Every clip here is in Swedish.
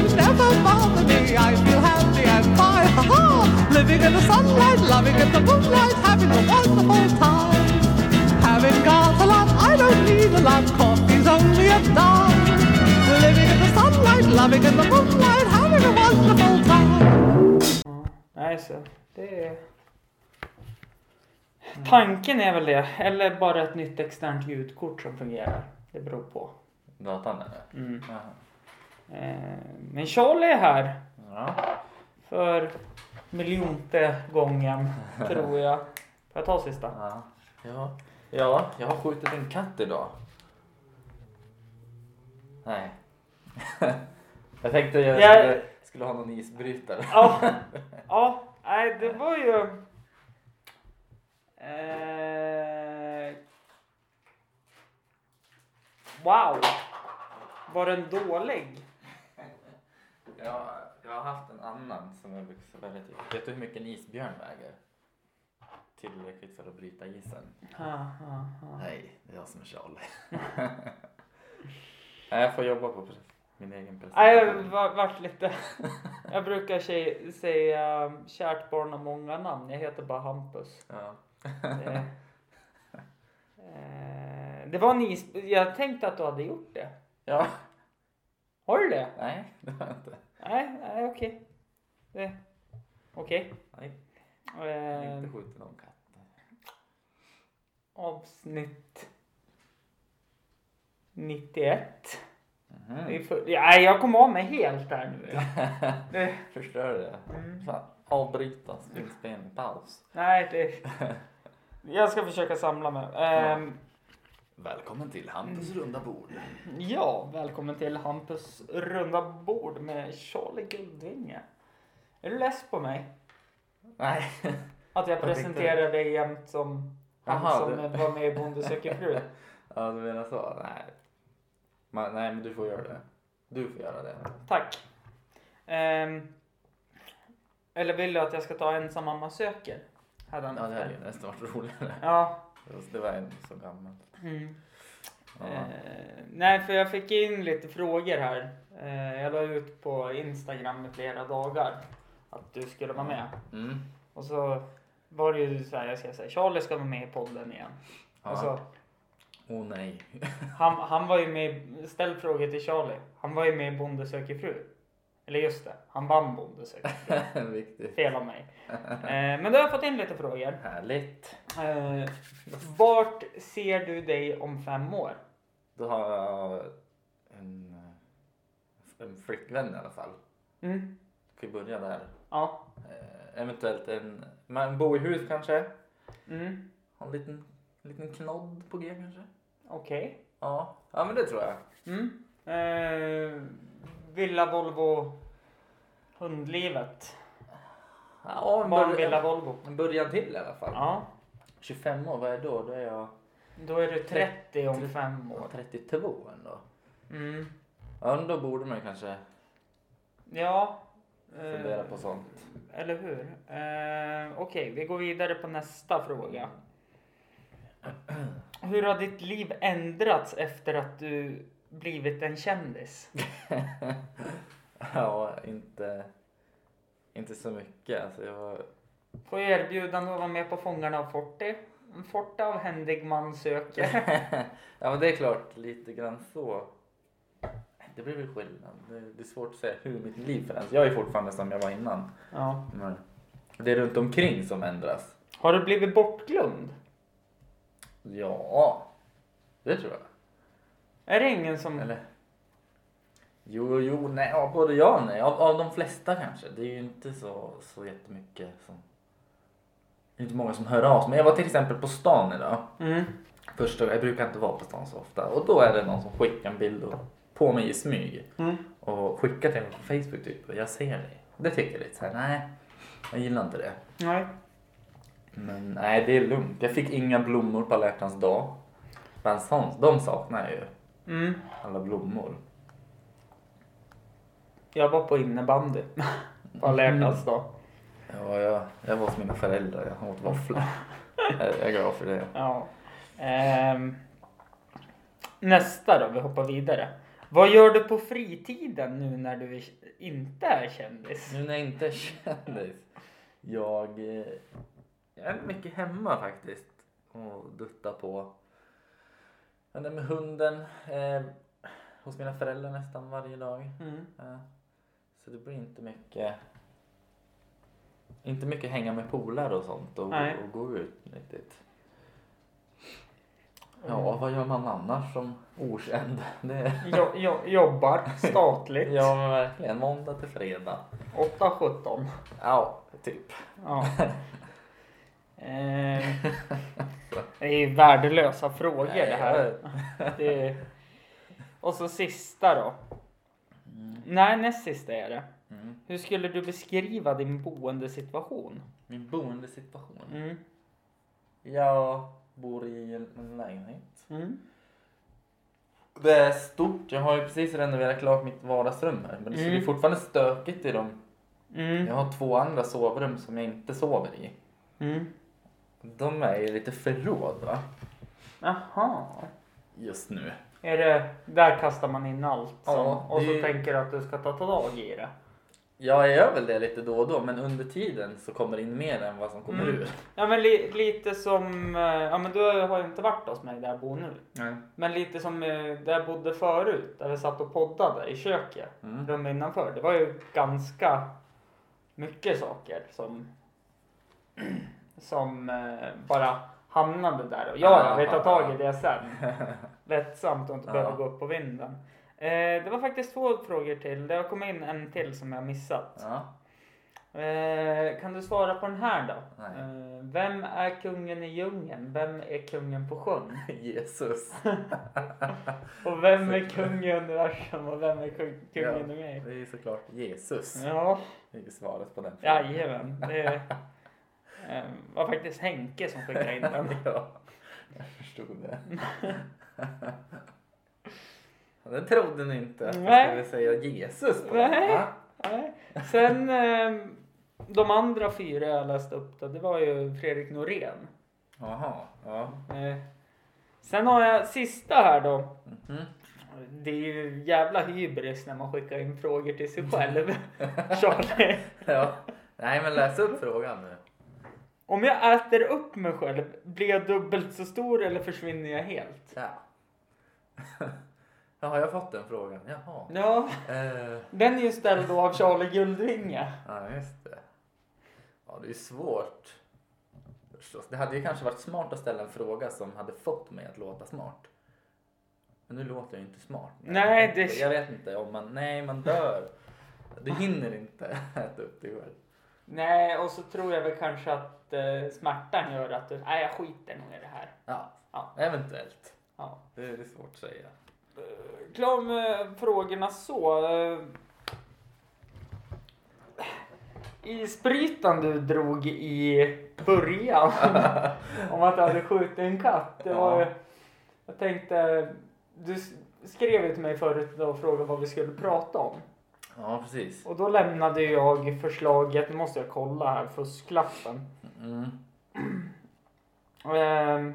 issues never bother me. I feel happy and fine. Ha ha! Living in the sunlight, loving in the moonlight, having a wonderful time. Having got a lot, I don't need a lot. Coffee's only a dime. Living in the sunlight, loving in the moonlight, having a wonderful time. Nej, så det är... Tanken är väl det. Eller bara ett nytt externt ljudkort som fungerar. Det beror på. Datan eller? Mm. Eh, men Charlie är här Ja. för miljonte gången, tror jag. Får jag ta sista? Ja. ja. Ja, jag har skjutit en katt idag. Nej. jag tänkte jag Jag- skulle, skulle ha någon isbrytare. Ja, ja, nej det var ju... Eh, wow! Var den dålig? Jag, jag har haft en annan som är väldigt... Vet du hur mycket en isbjörn väger? Tillräckligt för att bryta isen. Ha, ha, ha. Nej, det är jag som är Charlie. Nej, jag får jobba på min egen Nej, jag presentation. var- vart lite... Jag brukar säga um, kärt barn har många namn. Jag heter bara Hampus. Ja. Det, eh, det var en is... Jag tänkte att du hade gjort det. ja. Har du det? Nej, det har jag inte. Nej, nej okej. Det- Okej. Nej, jag Eh, inte skjutit någon katt. avsnitt 91. Mhm. Vi får- Ja, jag kom av mig helt här nu. Det, Förstör det. Mm. Fan, avbryta inspelning, paus. nej, det... Jag ska försöka samla mig. Ehm, Välkommen till Hampus runda bord. ja, välkommen till Hampus runda bord med Charlie Guldvinge. Är du less på mig? Nej. Att jag Jag tänkte- presenterar dig jämt som han Jaha, som det- var med i Bonde söker fru. Ja, du menar så? Nej. Ma- nej, men du får göra det. Du får göra det. Tack. Ehm, eller vill du att jag ska ta ensam mamma söker? Ja, det hade ju nästan varit roligare. Ja. Det var en så gammal. Mm. Ja. Eh, nej, för jag fick in lite frågor här. Eh, jag la ut på Instagram i flera dagar att du skulle vara med. Mm. Och så var det ju så här, jag ska säga, Charlie ska vara med i podden igen. Ja. Och så, Åh nej. han, han var ju med, ställ frågor till Charlie. Han var ju med i Bonde söker fru. Eller just det, han vann Bonde. Viktigt. Fel av mig. Eh, men då har jag fått in lite frågor. Härligt. Eh, vart ser du dig om fem år? Då har jag en, en flickvän i alla fall. Mm. Ska vi börja där? Ja. Eh, eventuellt en, man bo i hus kanske. Mm. Ha en liten, en liten knodd på G kanske. Okej. Ja, ja men det tror jag. Mm. Eh, Villa Volvo Hundlivet. Ja, en, Barn Villa början, Volvo. en början till i alla fall. Ja. 25 år, vad är då? Då är jag Då är du 30 om fem år. 32 ändå. Mm. Ja, då borde man ju kanske Ja. eh, fundera på sånt. Eller hur? Eh, Okej, vi går vidare på nästa fråga. Hur har ditt liv ändrats efter att du blivit en kändis? ja, inte, inte så mycket. Alltså jag var, Får erbjudande att vara med på Fångarna av Forte. En Forte av händig man söker. ja, men det är klart lite grann så. Det blir väl skillnad. Det, det är svårt att säga hur mitt liv förändras. Jag är fortfarande som jag var innan. Ja. Men det är runt omkring som ändras. Har du blivit bortglömd? Ja, det tror jag. Är det ingen som... Eller? Jo, jo, nej, ja, både ja och nej. Av, av de flesta kanske. Det är ju inte så, så jättemycket som... Det är inte många som hör av sig. Men jag var till exempel på stan idag. Mm. Första Jag brukar inte vara på stan så ofta. Och då är det någon som skickar en bild och, på mig i smyg. Mm. Och skickar till mig på Facebook typ. Och jag ser det. Det tycker jag lite så här, nej. Jag gillar inte det. Nej. Men nej, det är lugnt. Jag fick inga blommor på alla hjärtans dag. Men sånt, de saknar jag ju. Mm. Alla blommor. Jag var på innebandy. på alla hjärtans dag. Ja, jag, jag var hos mina föräldrar. Jag åt våfflor. jag, jag är glad för det. Ja. Ehm. Nästa då, vi hoppar vidare. Vad gör du på fritiden nu när du inte är kändis? Nu när jag inte är kändis. Jag, eh, jag är mycket hemma faktiskt och duttar på. Jag är med hunden eh, hos mina föräldrar nästan varje dag. Mm. Ja. Så det blir inte mycket inte mycket hänga med polare och sånt och, och gå ut riktigt. Ja, vad gör man annars som okänd? Det, Jo, jo, jobbar statligt. ja, men verkligen. Måndag till fredag. 8-17. Ja, typ. Ja. Eh, det är ju värdelösa frågor Nej, det här. Det är... Och så sista då. Nej, näst sista är det. Mm. Hur skulle du beskriva din boendesituation? Min boendesituation. Mm. Jag bor i en lägenhet. Mm. Det är stort. Jag har ju precis renoverat klart mitt vardagsrum här. Men det är Mm. fortfarande stökigt i dem. Mm. Jag har två andra sovrum som jag inte sover i. Mm. De är ju lite förråd va? Jaha. Just nu. Är det, där kastar man in allt som, Ja, och så det- tänker att du ska ta tag i det. Ja, jag gör väl det lite då och då. Men under tiden så kommer det in mer än vad som kommer Mm. ut. Ja men li, lite som, eh, ja men du har ju inte varit hos mig där jag bor nu. Nej. Men lite som eh, där jag bodde förut, där vi satt och poddade i köket, Mm. rum innanför. Det var ju ganska mycket saker som, som eh, bara hamnade där. Och ja, jag vet ta tag i det sen. Lättsamt och inte Ja. behöva gå upp på vinden. Eh, det var faktiskt två frågor till. Det har kommit in en till som jag missat. Ja. Eh, kan du svara på den här då? Eh, vem är kungen i djungeln? Vem är kungen på sjön? Jesus. Och vem är kung i universum och vem är kung, kungen i mig? Det är såklart Jesus. Ja, Det är svaret på den frågan. jajamän. Det eh, var faktiskt Henke som skickade in den. ja, jag förstod det. Det trodde ni inte att jag Nej. skulle säga Jesus på Nej. Nej. Sen eh, de andra fyra jag läste upp då, det var ju Fredrik Norén. Jaha, ja. Eh, sen har jag sista här då. Mhm. Det är ju jävla hybris när man skickar in frågor till sig själv. Charlie. ja. Nej men läs upp frågan nu. Om jag äter upp mig själv, blir jag dubbelt så stor eller försvinner jag helt? Ja. Ja, har jag fått den frågan? Jaha. Ja, Eh, den är ju ställd då av Charlie Guldvinge. ja, just det. Ja, det är svårt. Förstås. Det hade ju kanske varit smart att ställa en fråga som hade fått mig att låta smart. Men nu låter jag ju inte smart. Nej, det- Jag vet inte om man... Nej, man dör. Du hinner inte äta upp dig själv. Nej, och så tror jag väl kanske att eh, smärtan gör att du, nej jag skiter nog i det här. Ja, Ja. eventuellt. Ja. Det är svårt att säga. Klar med frågorna så. eh, Isbrytaren du drog i början om att du hade skjutit en katt. Det var, Ja. Jag tänkte, du skrev ju till mig förut och frågade vad vi skulle prata om. Ja, precis. Och då lämnade jag förslaget, nu måste jag kolla här, fusklappen. Mm. Ehm,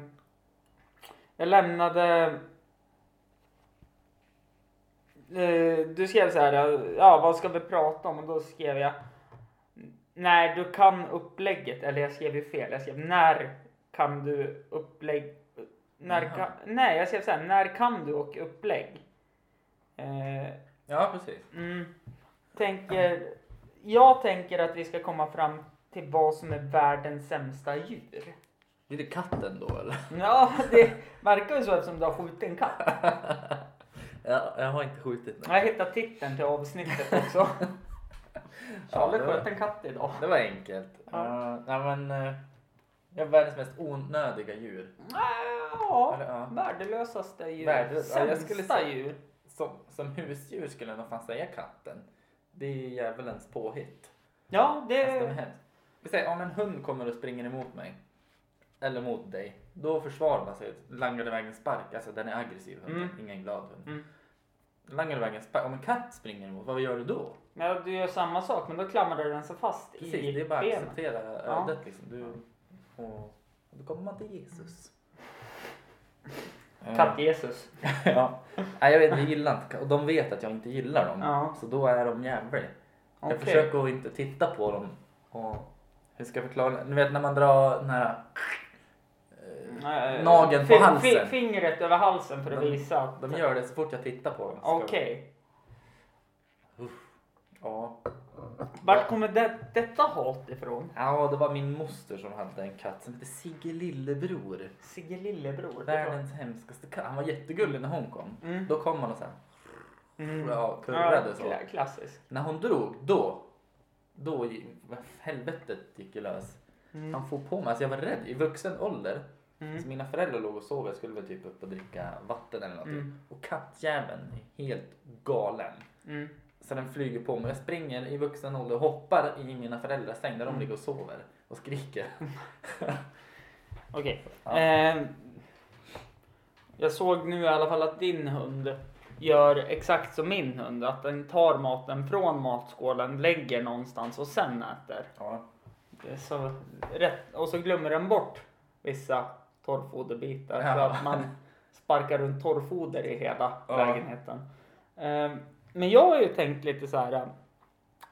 jag lämnade... Eh, du skrev så här, ja vad ska vi prata om? Och då skrev jag, nej du kan upplägget, eller jag skrev ju fel, jag skrev när kan du upplägg... När Jaha. kan, nej, jag skrev så här, när kan du och upplägg? Eh, Ja, precis. Mm. Tänker, jag tänker att vi ska komma fram till vad som är världens sämsta djur. Blir det katten då eller? Ja, det verkar ju så eftersom du har skjutit en katt. Ja, jag har inte skjutit den. Jag hittade titeln till avsnittet också. Charlie det var- sköt en katt idag. Det var enkelt. Ja. Uh, nej men, uh, jag är världens mest onödiga djur. Ja, Eller, ja. värdelösaste djur. Värdelös- ja, jag Sämsta skulle säga- djur. Som, som husdjur skulle jag nog fan säga katten. Det är djävulens påhitt. Ja, Alltså, de är det... hemskt. Vi säger om en hund kommer och springer emot mig. Eller mot dig. Då försvarar man sig. Langar iväg en spark. Alltså den är aggressiv hunden. Mm. Ingen glad hund. Mm. Langar iväg en spark. Om en katt springer emot, vad gör du då? Ja, du gör samma sak, men då klamrar den sig fast Precis, i det är bara att acceptera Ja. ödet liksom. Du, och, då kommer man till Jesus. Katt-Jesus. ja. Nej, jag vet inte, jag gillar inte Och de vet att jag inte gillar dem. Ja. Så då är de jävliga. Jag Okej. försöker att inte titta på dem. Och hur ska jag förklara? Ni vet när man drar den här... Eh, Nageln på halsen. fi- Fingret över halsen för att De- visa att... De gör det så fort jag tittar på dem. Okej. Ja. Vart kommer det, detta hat ifrån? ja, det var min moster som hade en katt som hette Sigge Lillebror. Sigge Lillebror. Världens hemskaste katt. Han var jättegullig när hon kom. Mm. Då kom han och så här, Mm. ja, kurrade Ja, så. kla- klassiskt. När hon drog, då, då helvetet gick ju lös. Mm. Han får på mig, alltså jag var rädd i vuxen ålder. Mm. Så mina föräldrar låg och sov, jag skulle väl typ upp och dricka vatten eller någonting. Mm. Och kattjäveln är helt galen. Mm. Så den flyger på mig. Jag springer i vuxen ålder och hoppar i mina föräldrars säng där de Mm. ligger och sover och skriker. Okej. Ja. Ehm, jag såg nu i alla fall att din hund gör exakt som min hund. Att den tar maten från matskålen, lägger någonstans och sen äter. Ja. Så rätt. Och så glömmer den bort vissa torrfoderbitar. Så Ja. att man sparkar runt torrfoder i hela Ja. lägenheten. Ehm, men jag har ju tänkt lite så här. äh,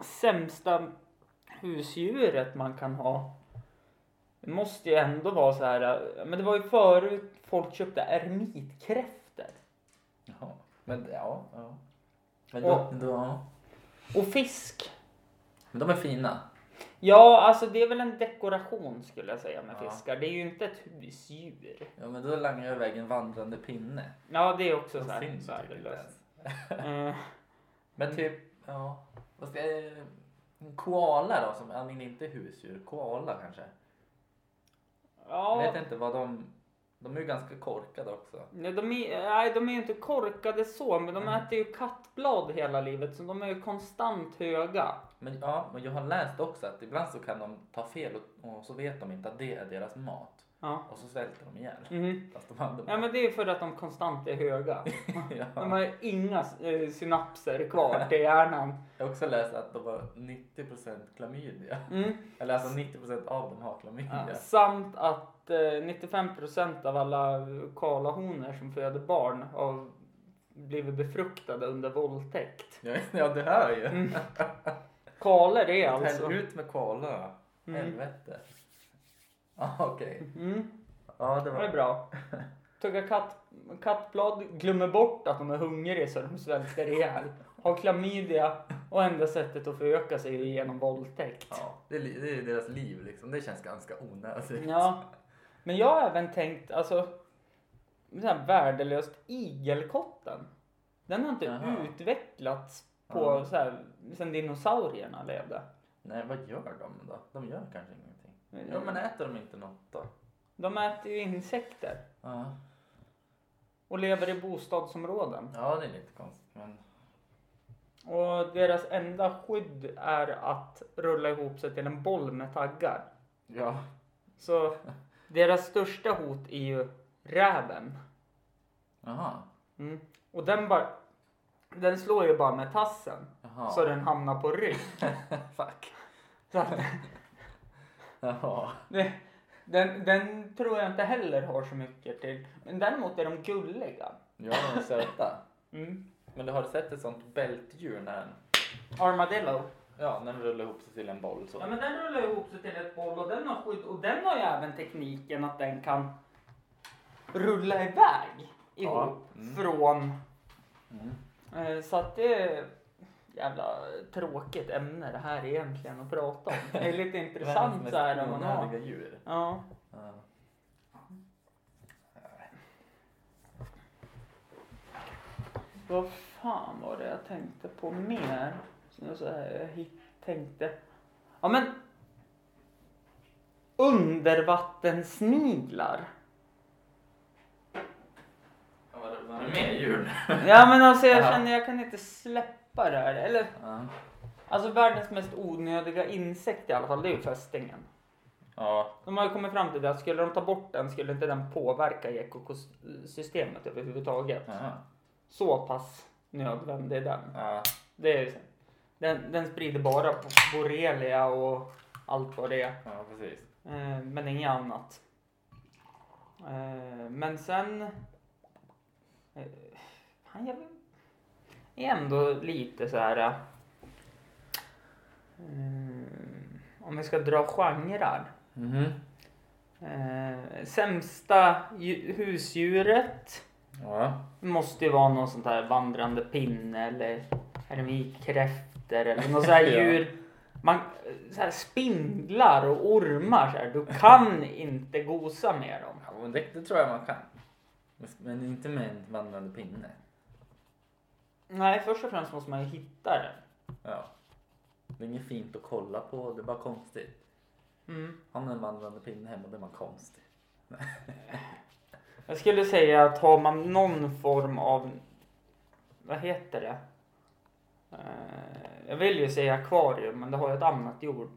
Sämsta husdjuret man kan ha. Det måste ju ändå vara så här. äh, Men det var ju förut folk köpte ermitkräftor. Jaha. Men ja, ja. Men, Och- då, då, ja. Och fisk. Men de är fina. Ja, alltså det är väl en dekoration skulle jag säga med Ja. fiskar. Det är ju inte ett husdjur. Ja men då langar jag iväg en vandrande pinne. Ja, det är också De så här syns ju typ värdelöst. Eh, Men typ, ja. Vad ska jag, en koala då, som jag menar inte husdjur. Koala kanske. Jag ja, vet inte vad de, de är ju ganska korkade också. nej, de är, nej, de är ju inte korkade så, men de Mm. äter ju kattblad hela livet, så de är ju konstant höga. Men ja, men jag har läst också att ibland så kan de ta fel och, och så vet de inte att det är deras mat. Ja. Och så svälter de ihjäl. Mhm. Fast de hade Ja, men det är för att de konstant är höga. ja. De har inga eh, synapser kvar till hjärnan. Jag har också läst att de har 90% klamydia. Mm. Eller alltså 90% av dem har klamydia. Ja, samt att eh, 95% av alla kalahonor som föder barn har blivit befruktade under våldtäkt. Ja, ja det hör ju. Mm. Kaler är alltså... Ut med koala. Mm. Helvete. Ja okej. Mm. Ja det Det är var... bra. Tugga katt, kattblad, glömmer bort att de är hungriga så de svälter ihjäl. Har klamydia och enda sättet att föröka sig är genom våldtäkt. Ja, det är, li- det är deras liv liksom. Det känns ganska onödigt. Ja. Men jag har även tänkt, alltså, så här värdelöst igelkotten. Den har inte Jaha. utvecklats på Ja. så här, sen dinosaurierna levde. Nej vad gör de då? De gör kanske ingenting. Ja men äter de inte något då? De äter ju insekter Ja. och lever i bostadsområden. Ja det är lite konstigt men. Och deras enda skydd är att rulla ihop sig till en boll med taggar. Ja. Så deras största hot är ju räven. Jaha. Mm. Och den bara, den slår ju bara med tassen Jaha. så den hamnar på rygg. Fuck. Så att, Jaha. det, den, den tror jag inte heller har så mycket till. Men däremot är de gulliga. Ja de är söta. Mm. Men du har sett ett sånt bältdjur när den, Armadillo. ja, den rullar ihop sig till en boll så. Ja men den rullar ihop sig till ett boll och den har skydd och den har ju även tekniken att den kan rulla iväg ihop Mm. från Mm. eh, så att det jävla tråkigt ämne det här egentligen att prata om. Det är lite intressant så här när man har. djur. Ja. Ja. Vad fan var det jag tänkte på mer? Så jag, så här, jag hit, tänkte... Ja men... Undervattenssniglar. Ja, Var det, var det mer djur? Ja men alltså jag känner jag kan inte släppa det här. Eller, Ja. alltså världens mest onödiga insekt i alla fall, det är ju fästingen. Ja. De har ju kommit fram till det att skulle de ta bort den skulle inte den påverka ekosystemet överhuvudtaget. Jaha. Så pass nödvändig är den. Ja. Det är, den, den sprider bara borrelia och allt vad det är. Ja precis. Eh, men inget annat. Eh, men sen Eh, Fan, jag är ändå lite så här... eh, om vi ska dra genrer. Mhm. Eh, sämsta ju- husdjuret Ja. måste ju vara någon sånt här vandrande pinne eller eremitkräftor eller något sånt här Ja. djur. Man, så här spindlar och ormar så här, du kan inte gosa med dem. ja det, det tror jag man kan. Men inte med en vandrande pinne. Nej, först och främst måste man ju hitta den. Ja. Det är inget fint att kolla på, det är bara konstigt. Mm. Har man en vandrande pinne hemma, det är man konstig. Jag skulle säga att har man någon form av, vad heter det? Eh, jag vill ju säga akvarium, men det har ju ett annat ord,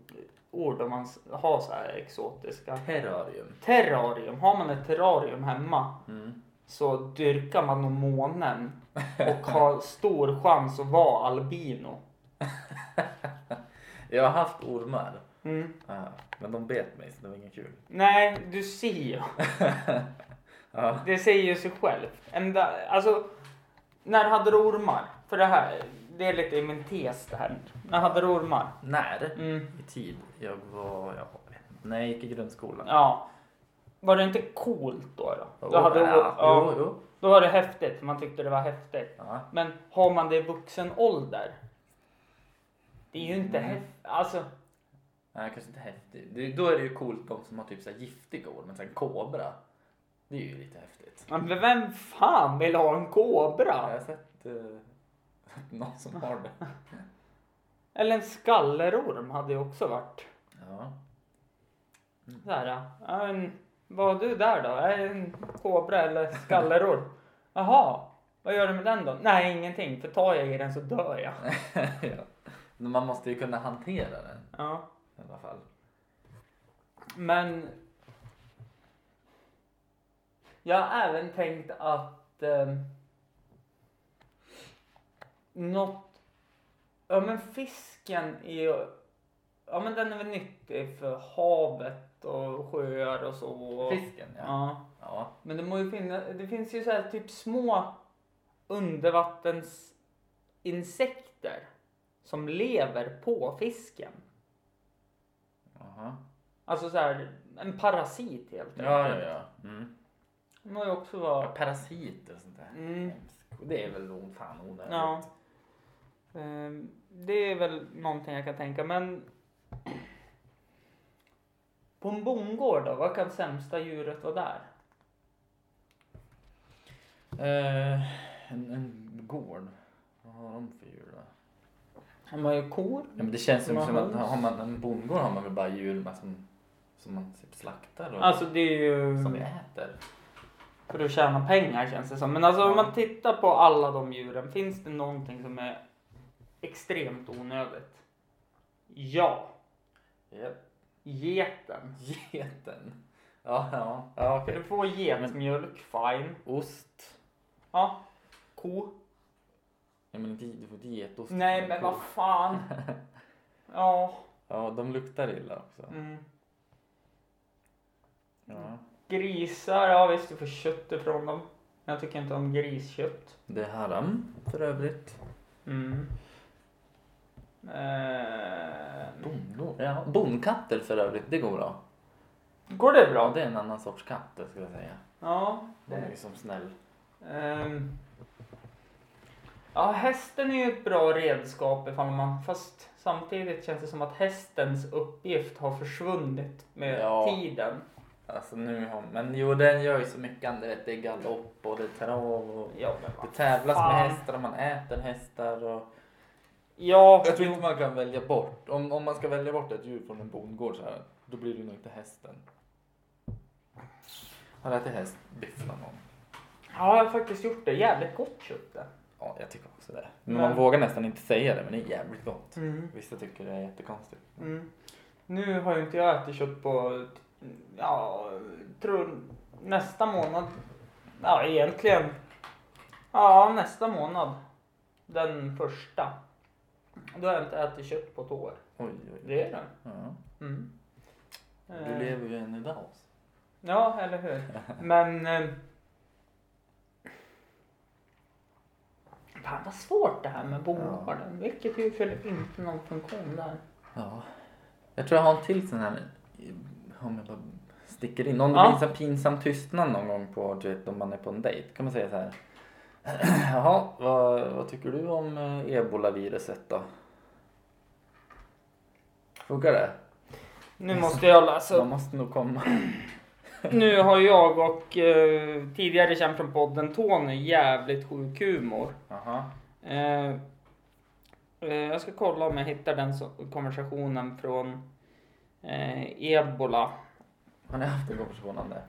ord om man har så här exotiska. Terrarium. Terrarium. Har man ett terrarium hemma Mm. Så dyrkar man nog månen och har stor chans att vara albino. Jag har haft ormar. Mm. Ja, men de bet mig så det var inget kul. Nej, du ser ju. Ja. Det säger ju sig självt. Enda, alltså, när hade du ormar? För det här, det är lite i min tes det här. När hade du ormar? När? Mm. I tid? Jag var, inte, när jag gick i grundskolan. Ja. Var det inte coolt då? Då, då, hade, ja, ja, jo, jo. då var det häftigt, man tyckte det var häftigt. Ja. Men har man det i vuxen ålder? Det är ju inte Mm. häftigt. Alltså, Nej, kanske inte häftigt. Det, då är det ju coolt de som har typ så här giftiga ord, men sen kobra. Det är ju lite häftigt. men vem fan vill ha en Jag kobra? har sett uh, någon som har det. Eller en skallerorm hade ju också varit. Ja. Så här, ja, en, vad har du där då? En kobra eller skallerorm? Jaha, vad gör du med den då? Nej, ingenting, för tar jag i den så dör jag. ja. Men man måste ju kunna hantera den Ja, i alla fall. men jag har även tänkt att eh, något, ja men fisken är ju, ja men den är väl nyttig för havet och sjöar och så. Fisken ja. Ja. Ja. Men det, må ju finna, det finns ju så här typ små undervattensinsekter som lever på fisken. Jaha. Alltså så här en parasit helt Ja, ja, ja. Mm. Det må ju också ja. vara... Parasiter och sånt där. Mm. Det är väl o- fan onödigt. Ja. Ehm, Det är väl någonting jag kan tänka men på en bondgård då, vad kan sämsta djuret vara där? Eh, en, en gård. Vad har de för djur då? Har ju kor. Ja, men det känns som, Som att har man en bondgård har man väl bara djur som, som man typ slaktar och Alltså det är ju... som vi äter. För att tjäna pengar känns det som. Men alltså om man tittar på alla de djuren, finns det någonting som är extremt onödigt? Ja, Japp. Geten. Geten. Ja, ja. ja okej. du får getmjölk, fine. Ost. Ja, ko. Ja, men inte, du får inte getost. Nej men vad fan. Ja. Ja, de luktar illa också. Mm. Ja. Grisar, ja visst du får kött ifrån dem. Jag tycker inte om griskött. Det är haram för övrigt. Mm. Eh, Bondgård. Ja, bondkatter för övrigt, det går bra. går det Ja, bra? det är en annan sorts katt det skulle jag säga. Ja. De är liksom snäll. Ehm. Ja, hästen är ju ett bra redskap ifall man, fast samtidigt känns det som att hästens uppgift har försvunnit med Ja. tiden. Alltså nu har, men jo den gör ju så mycket. Det, det är galopp och det är trav och Ja, men vad det tävlas fan. med hästar och man äter hästar och Ja, Jag tror inte man kan välja bort. Om, om man ska välja bort ett djur från en bondgård så här, då blir det nog inte hästen. Har du ätit hästbiff någon gång? ja, jag har faktiskt gjort det. Jävligt gott kött det. Ja, jag tycker också det. Men Men- man vågar nästan inte säga det, men det är jävligt gott. Mm. Vissa tycker det är jättekonstigt. Mm. Nu har ju inte jag ätit kött på, ja, tror nästa månad. Ja, egentligen. Ja, nästa månad. Den första. Då har jag inte ätit kött på ett år. Oj, oj. Det är det. Ja. Mm. Du Eh, lever ju än idag. Ja, eller hur. Men... Eh, Fan vad svårt det här med bokbarnen. Vilket ju fyller inte någon funktion där. Ja. Jag tror jag har en till sån här, om jag bara sticker in. Om det Ja. blir en pinsam tystnad någon gång på, du vet, om man är på en dejt. kan man säga så här. Jaha, vad, vad tycker du om eh, ebolaviruset då? Funkar det? Nu måste jag läsa upp Man måste nog komma. Nu har jag och eh, tidigare känd från podden Tony jävligt sjuk humor. Jaha. Eh, eh, jag ska kolla om jag hittar den så- konversationen från eh, ebola. Har ni haft en konversation om det?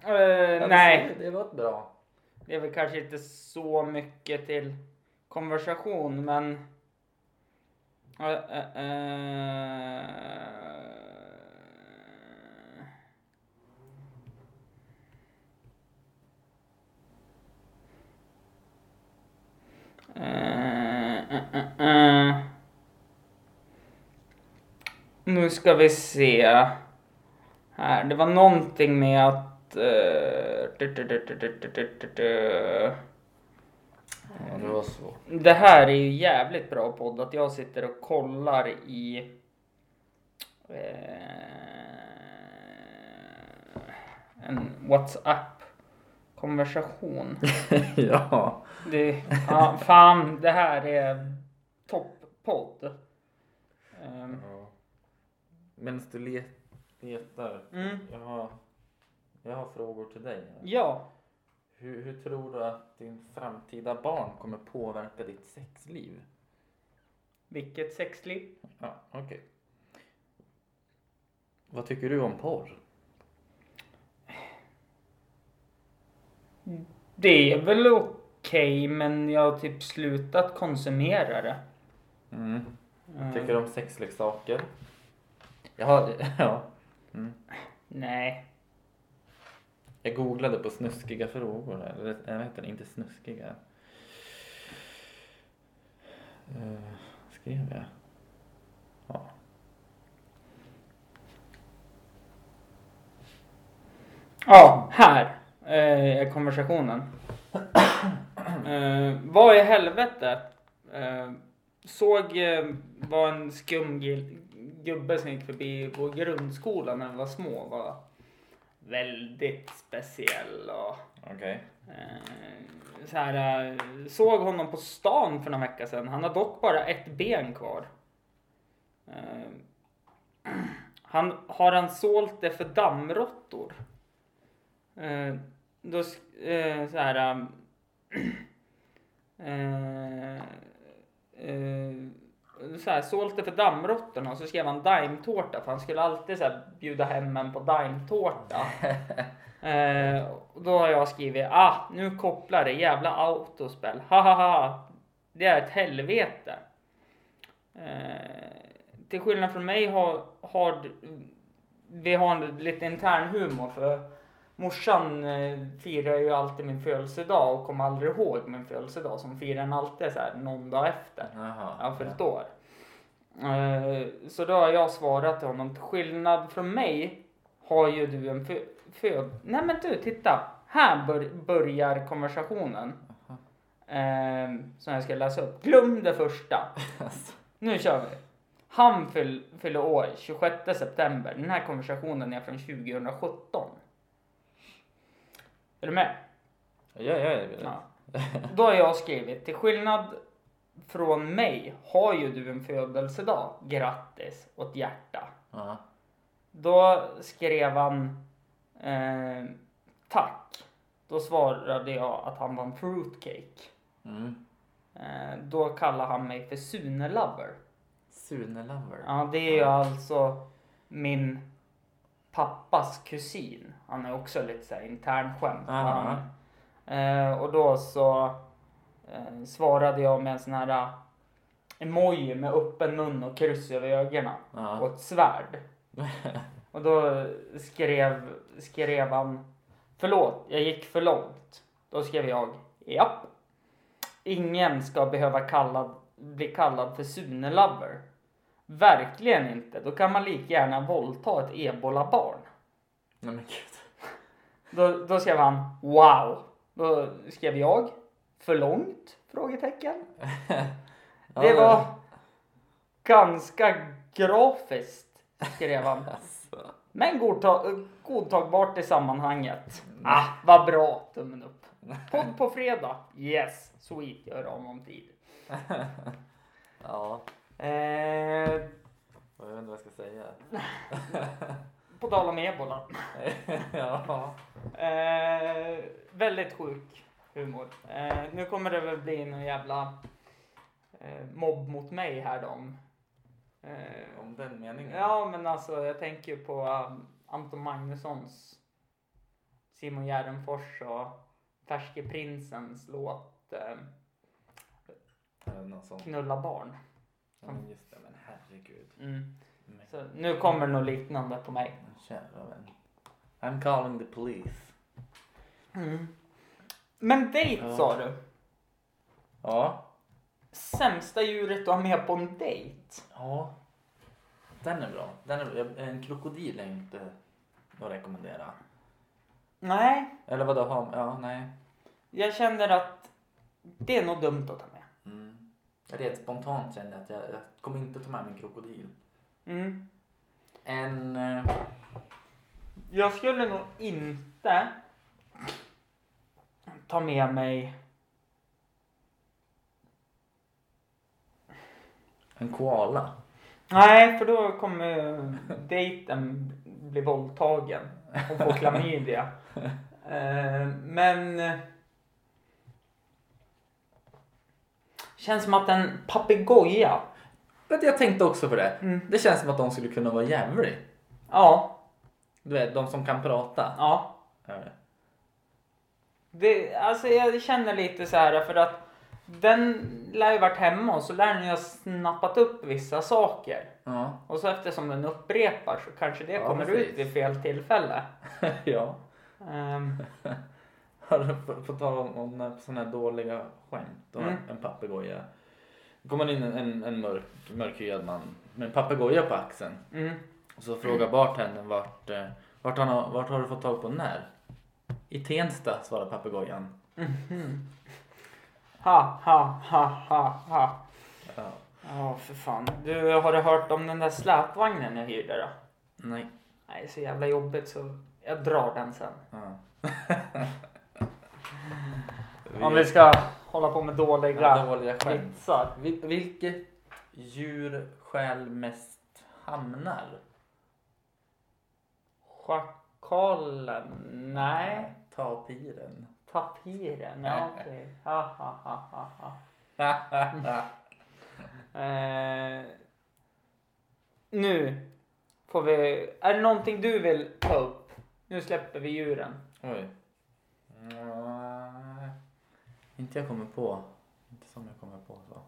Ja, nej, Det var bra det är väl kanske inte så mycket till konversation, men... Eh, eh, eh, Nu ska vi se. Här, det var någonting med att... Det var svårt. Det här är ju jävligt bra podd att jag sitter och kollar i eh, en WhatsApp konversation. ja. Det, ja, fan, det här är topppodd. Um. Ehm. Ja. Medan du letar? Mm. Jaha jag har frågor till dig. här. ja, Hur, hur tror du att din framtida barn kommer påverka ditt sexliv? vilket sexliv? Ja, okej. Vad tycker du om porr? Det är väl okej, men jag har typ slutat konsumera det. Mm. Mm. Tycker du om sexleksaker? Jag har, ja. Mm. Nej. Jag googlade på snuskiga frågor. Eller jag vet inte, inte snuskiga. Uh, skrev jag? Ja. Ja, här eh, är konversationen. Eh, vad i helvete? Eh, såg eh, vad en skum gubbe som gick förbi på grundskolan när vi var små var väldigt speciell och Okej. eh, så här, eh, såg honom på stan för några vecka sedan. Han har dock bara ett ben kvar. Eh, han, har han sålt det för dammråttor? Eh, då, eh, så här... så här, sålt det för dammråttorna och så skrev han daimtårta för han skulle alltid så här, bjuda hem en på daimtårta. eh, och då har jag skrivit, ah, nu kopplar det, jävla autospel, ha ha ha. Det är ett helvete. Eh, till skillnad från mig har, har vi har en lite intern humor för morsan eh, firar ju alltid min födelsedag och kommer aldrig ihåg min födelsedag som firar den alltid så här någon dag efter. Jaha. Jag har fyllt år. Eh, Så då har jag svarat till honom, till skillnad från mig har ju du en fö- föd... Nej men du, titta! Här bör- börjar konversationen. Eh, som jag ska läsa upp. Glöm det första. Alltså. Nu kör vi. Han fyll, fyller år 26 september. Den här konversationen är från 2017. Är du med? Ja, ja, ja. Ja. Då har jag skrivit, till skillnad från mig har ju du en födelsedag. Grattis och ett hjärta. ja. Då skrev han eh, tack. Då svarade jag att han var en fruitcake. Mm. Eh, då kallade han mig för Sune Lover. Sune Lover. Ja, det är ju alltså min pappas kusin. Han är också lite så här internskämt. Aha. Eh, och då så eh, svarade jag med en sån här eh, emoji med öppen mun och kryss över ögonen och ett svärd. Och då skrev, skrev han Förlåt, jag gick för långt. Då skrev jag Japp. Ingen ska behöva kallad, bli kallad för Sune Lover. Verkligen inte. Då kan man lika gärna våldta ett ebola-barn. Nej men gud. Då, då skrev han wow. Då skrev jag För långt? Frågetecken. Ja, Det var ganska grafiskt, skrev han. Alltså. Men godta- godtagbart i sammanhanget. Ah, vad bra. Tummen upp. Podd på fredag. Yes, sweet. Gör om om tid. Ja, Eh, jag vet inte vad jag ska säga. På tal om ebola. ja. Eh, väldigt sjuk humor. Eh, nu kommer det väl bli någon jävla eh, mobb mot mig här då. Eh, Om den meningen. ja, men alltså jag tänker ju på um, Anton Magnussons Simon Gärdenfors och Färske Prinsens låt eh. Knulla barn. Ja, men just det, men herregud. Mm. Så nu kommer något liknande på mig. kära vän. I'm calling the police. Men dejt Ja. sa du? Ja. Sämsta djuret du har med på en dejt? Ja. Den är bra. Den är bra. Jag- En krokodil är inte att rekommendera. Nej, Eller vadå? ha- Ja, nej. jag känner att det är nog dumt att ta med. Mm. Rent spontant kände jag att jag, jag kommer inte ta med min krokodil. Mm. En... eh, Jag skulle nog inte ta med mig En koala. Nej, för då kommer dejten bli våldtagen och få klamydia. Eh, Men... eh, Känns som att en papegoja. Vet Jag tänkte också på det. Mm. Det känns som att de skulle kunna vara jävlig. Ja, Du vet, de som kan prata. ja. Det. Alltså jag känner lite så här för att den lär ju varit hemma och så lär den ju ha snappat upp vissa saker. Ja. Och så eftersom den upprepar så kanske det Ja, kommer precis. ut vid fel tillfälle. ja. Du på, på tal om, om sådana här dåliga skämt och Mm. en papegoja. Kommer in en, en, en mörk, mörkhyad man med en papegoja på axeln. mm. Och så frågar bartendern vart, eh, vart, han har, vart har du fått tag på den här? I Tensta svarar papegojan. Ha, ha, ha, ha, ha. Ja. Ja, för fan. Du, har du hört om den där släpvagnen jag hyrde då? Nej. Nej, så jävla jobbigt så jag drar den sen. Ja. Om vi ska hålla på med dåliga dåliga vitsar. Vil, vilket djur stjäl mest hamnar? Schakalen? Nej. Tapiren. Tapiren? Ja, okej. Ha, ha, ha, ha, ha. Eh, nu får vi... Är det någonting du vill ta upp? Nu släpper vi djuren. Oj. Nej. Inte jag kommer på. Inte som jag kommer på så.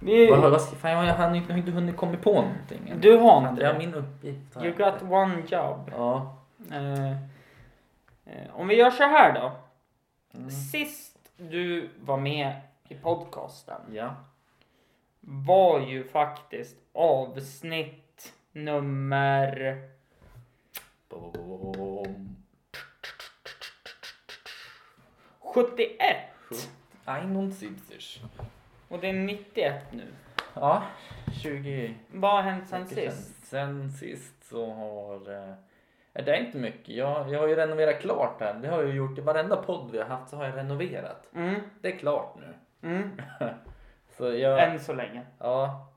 Vi, Vad, vad, fan, jag, har- jag har inte- jag har inte hunnit komma på någonting. än. Du har inte Det är det? min uppgift. har You jag got one job. Ja. Eh, eh, om vi gör så här då. Mm. Sist du var med i podcasten Ja. var ju faktiskt avsnitt nummer... Boom. 71. 71. Och det är 91 nu. Ja, 20 Vad har hänt sen veckor sedan. sist? Sen sist så har... eh, Det är inte mycket. Jag, jag har ju renoverat klart här. Det har jag ju gjort i varenda podd vi har haft så har jag renoverat. Mm, Det är klart nu. mm. Så jag... Än så länge. Ja.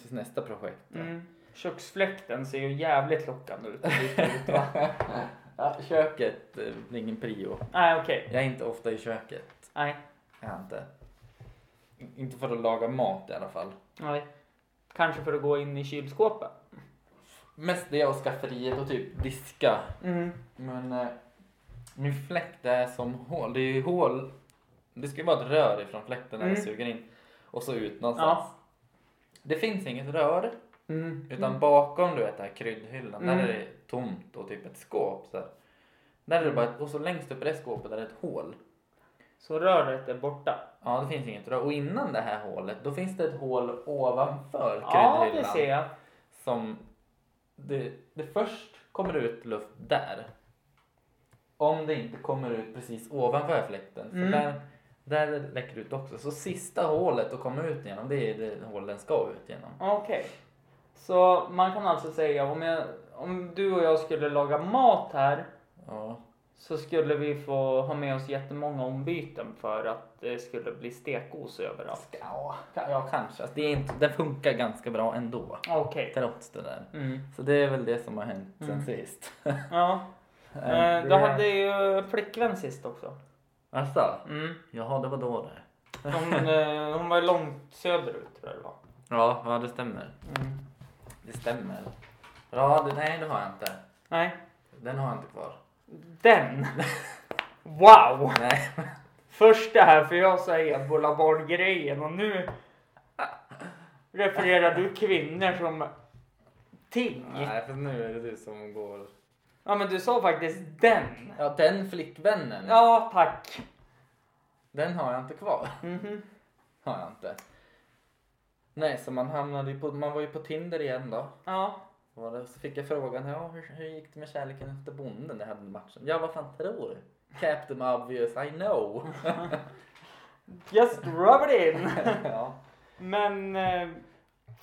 Tills nästa projekt. då. Mm. Köksfläkten ser ju jävligt lockande ut. Ja, köket eh, blir ingen prio. Nej, okej. Jag är inte ofta i köket. Nej, Jag är inte. Inte för att laga mat i alla fall. nej. Kanske för att gå in i kylskåpet. Mest det och skafferiet och typ diska. Mm. Men eh, min fläkt är som hål. Det är ju hål. Det ska ju vara ett rör ifrån fläkten när Mm. det suger in. Och så ut någonstans. Ja. Det finns inget rör. Mm. Utan bakom du vet den här kryddhyllan. Mm. Där är det tomt och typ ett skåp. Så här. Där är det bara och så längst upp i det skåpet är ett hål. Så röret är borta. Ja, det finns inget rör. Och innan det här hålet, då finns det ett hål ovanför Ja, kryddhyllan. det ser jag. Som det, det först kommer ut luft där. om det inte kommer ut precis ovanför fläkten. För Mm. där, där läcker det ut också. Så sista hålet att komma ut genom det är det hål den ska ut genom. Okej. Så man kan alltså säga om, jag, om du och jag skulle laga mat här Ja. så skulle vi få ha med oss jättemånga ombyten för att det skulle bli stekos överallt. Ja, ja kanske. Alltså, det är inte, den funkar ganska bra ändå. Okej. Trots det där. Mm. Så det är väl det som har hänt sen Mm. sist. Ja. Eh, Eh, det- du hade ju flickvän sist också. Alltså? Mm. Jaha, det var då det. Hon, eh, hon var långt söderut tror jag det var. Ja, ja det stämmer. Mm. Det stämmer. Ja, det, nej det har jag inte. Nej. Den har jag inte kvar. Den! Wow! Nej. Först det här för jag sa ebola-barn-grejen och nu refererar du kvinnor som ting. Nej, för nu är det du som går. Ja men du sa faktiskt den. Ja, den flickvännen. Ja tack. Den har jag inte kvar. Mhm. Har jag inte. Nej, så man hamnade ju på, man var ju på Tinder igen då. Ja. Det, så fick jag frågan, ja hur, hur gick det med kärleken efter bonden jag hade matchen? Ja, vad fan tror du? Captain obvious, I know. Just rub it in. ja. Men eh,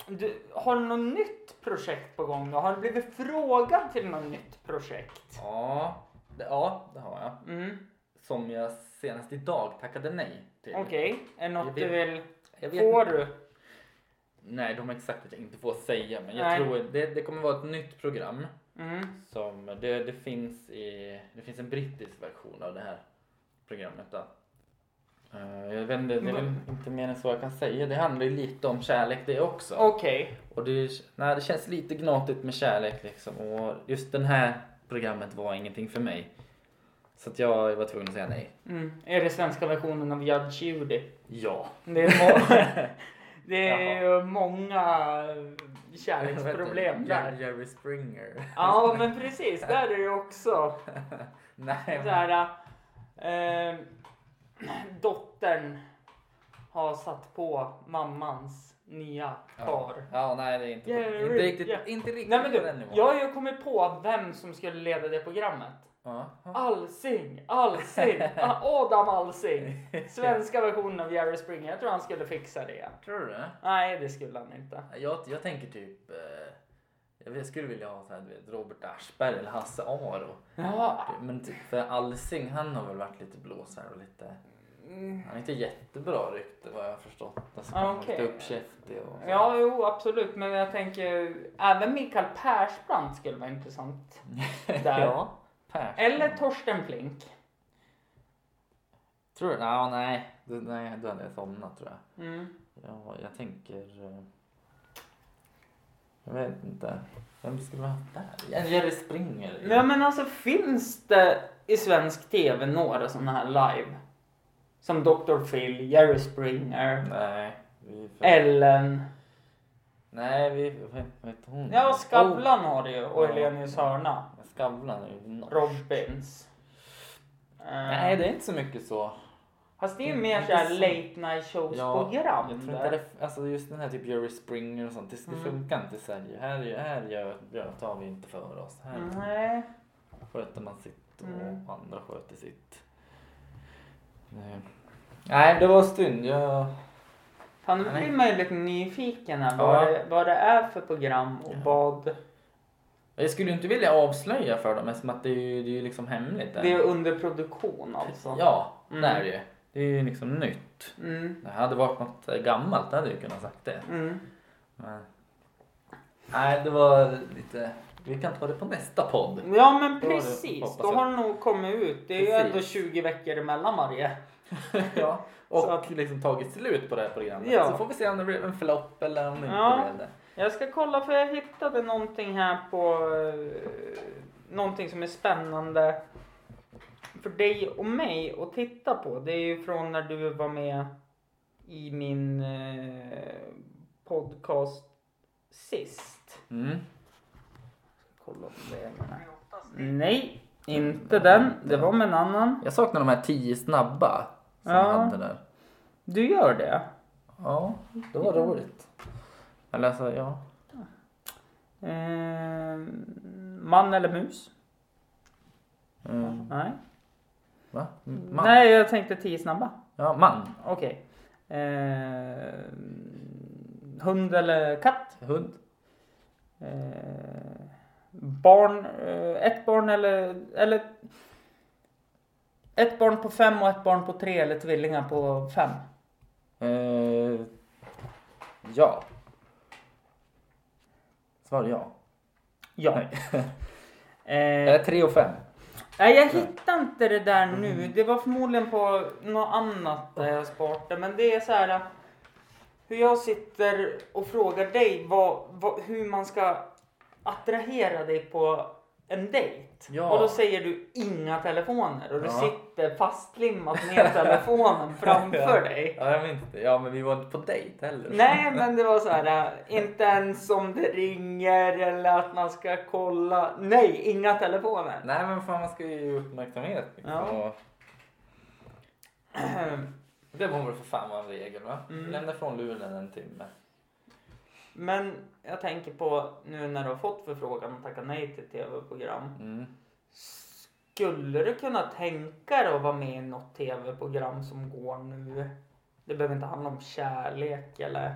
du, har du något nytt projekt på gång då? Har du blivit frågad till något nytt projekt? Ja, det, ja, det har jag. Mm. Som jag senast idag tackade nej till. Okej, är det något Jag du vill? Får du? Nej, de har exakt att jag inte får säga. Men jag Nej. tror det, det kommer vara ett nytt program. Mm. Som, det, det, finns i, det finns en brittisk version av det här programmet. Då. Eh, jag vet inte, det är väl inte mer än så jag kan säga. Det handlar ju lite om kärlek det också. Okej. Och det, nej, det känns lite gnatigt med kärlek liksom. Och just det här programmet var ingenting för mig. Så att jag var tvungen att säga nej. Mm. Är det svenska versionen av Judge Judy? Ja. Det är, det är ju många kärleksproblem där. Jerry Springer. Ja, men precis. Där är det också. nej, Så här, eh, dottern har satt på mammans nya ja. par. ja, nej det är inte, Jerry, inte riktigt, ja. inte riktigt Nej men du, jag har ju kommit på vem som skulle leda det programmet. Alsing, Alsing, Adam Alsing. Svenska versionen av Jerry Springer. Jag tror han skulle fixa det. Tror du det? Nej, det skulle han inte. Jag, jag tänker typ, eh, jag skulle vilja ha så här, vet, Robert Aschberg eller Hasse Aro. Ja, Men typ, för Alsing han har väl varit lite blåsare och lite, mm, han har inte jättebra rykte vad jag har förstått. Alltså, Ah, okej. lite uppkäftig och så. ja jo absolut. Men jag tänker även Mikael Persbrandt skulle vara intressant. Där. ja. Persson. Eller Torsten Flink. Tror du? Ja, nej. Du, nej, då hade jag somnat tror jag. Mm. Ja, jag tänker... eh, Jag vet inte. Vem skulle vi ha där? Jerry Springer? Ja men alltså finns det i svensk tv några sådana här live? Som Dr. Phil, Jerry Springer, Nej. Vi Ellen. Nej, vi... Vad heter hon? Ja, Skavlan har det ju och Ja. Helenius hörna. Oh, Skavlan är ju norsk. Robins. Eh, Nej, det är inte så mycket så. Fast det är ju mer såhär så. late night shows Ja, program. Jag tror inte det, alltså just den här typ Jerry Springer och sånt, det, det Mm. funkar inte i Sverige. Här, här gör, gör, tar vi inte för oss. Här Nej. sköter man sitt och Mm. andra sköter sitt. Nej. Nej, det var synd. Jag... Fan, nu blir man ju lite nyfiken här Ja. vad, det, vad det är för program och Ja. vad jag skulle ju inte vilja avslöja för dem eftersom att det är ju, det är ju liksom hemligt. det är under produktion alltså. Ja, Mm. det är det ju. Det är ju liksom nytt. Mm. Det hade varit något eh, gammalt, det hade jag kunnat sagt det. Mm. Men... Nej, det var lite... Vi kan ta det på nästa podd. Ja men det- precis, hoppas då jag. har det nog kommit ut. Det är ju Precis. ändå 20 veckor emellan varje. ja. Och att- liksom tagit slut på det här programmet. Ja. Så får vi se om det blir en flopp eller om det Ja. inte blev det. Jag ska kolla för jag hittade någonting här på eh, någonting som är spännande för dig och mig att titta på. Det är ju från när du var med i min eh, podcast sist. Mm. Kolla om det är. Nej, inte den. Det var med en annan. Jag saknar de här tio snabba som Ja. hade där. Du gör det? Ja, det var roligt. Eller alltså, ja. Eh, man eller mus? Mm. Nej. Va? Man? Nej, jag tänkte tio snabba. Ja, man. Okej. Eh, hund eller katt? Hund. Eh, barn, eh, ett barn eller, eller ett barn på fem och ett barn på tre eller tvillingar på fem. Eh, ja. Svar ja. Ja. Eh, Eller tre och fem. nej, jag hittar inte det där nu. Det var förmodligen på något annat där jag sparade. Men det är så här. Hur jag sitter och frågar dig vad, vad, hur man ska attrahera dig på en dejt. Ja. Och då säger du inga telefoner och du Ja. sitter fastlimmat med telefonen framför ja. dig. Ja, jag minns det. Ja, men vi var inte på dejt heller. Nej, men det var så här, äh, inte ens om det ringer eller att man ska kolla. Nej, inga telefoner. Nej, men fan man ska ju uppmärksamhet. Liksom. Det borde för fan vara en regel va? Mm. Lämna ifrån luren en timme. Men jag tänker på nu när du har fått förfrågan och tackat nej till tv-program. Mm. Skulle du kunna tänka dig att vara med i något tv-program som går nu? Det behöver inte handla om kärlek eller...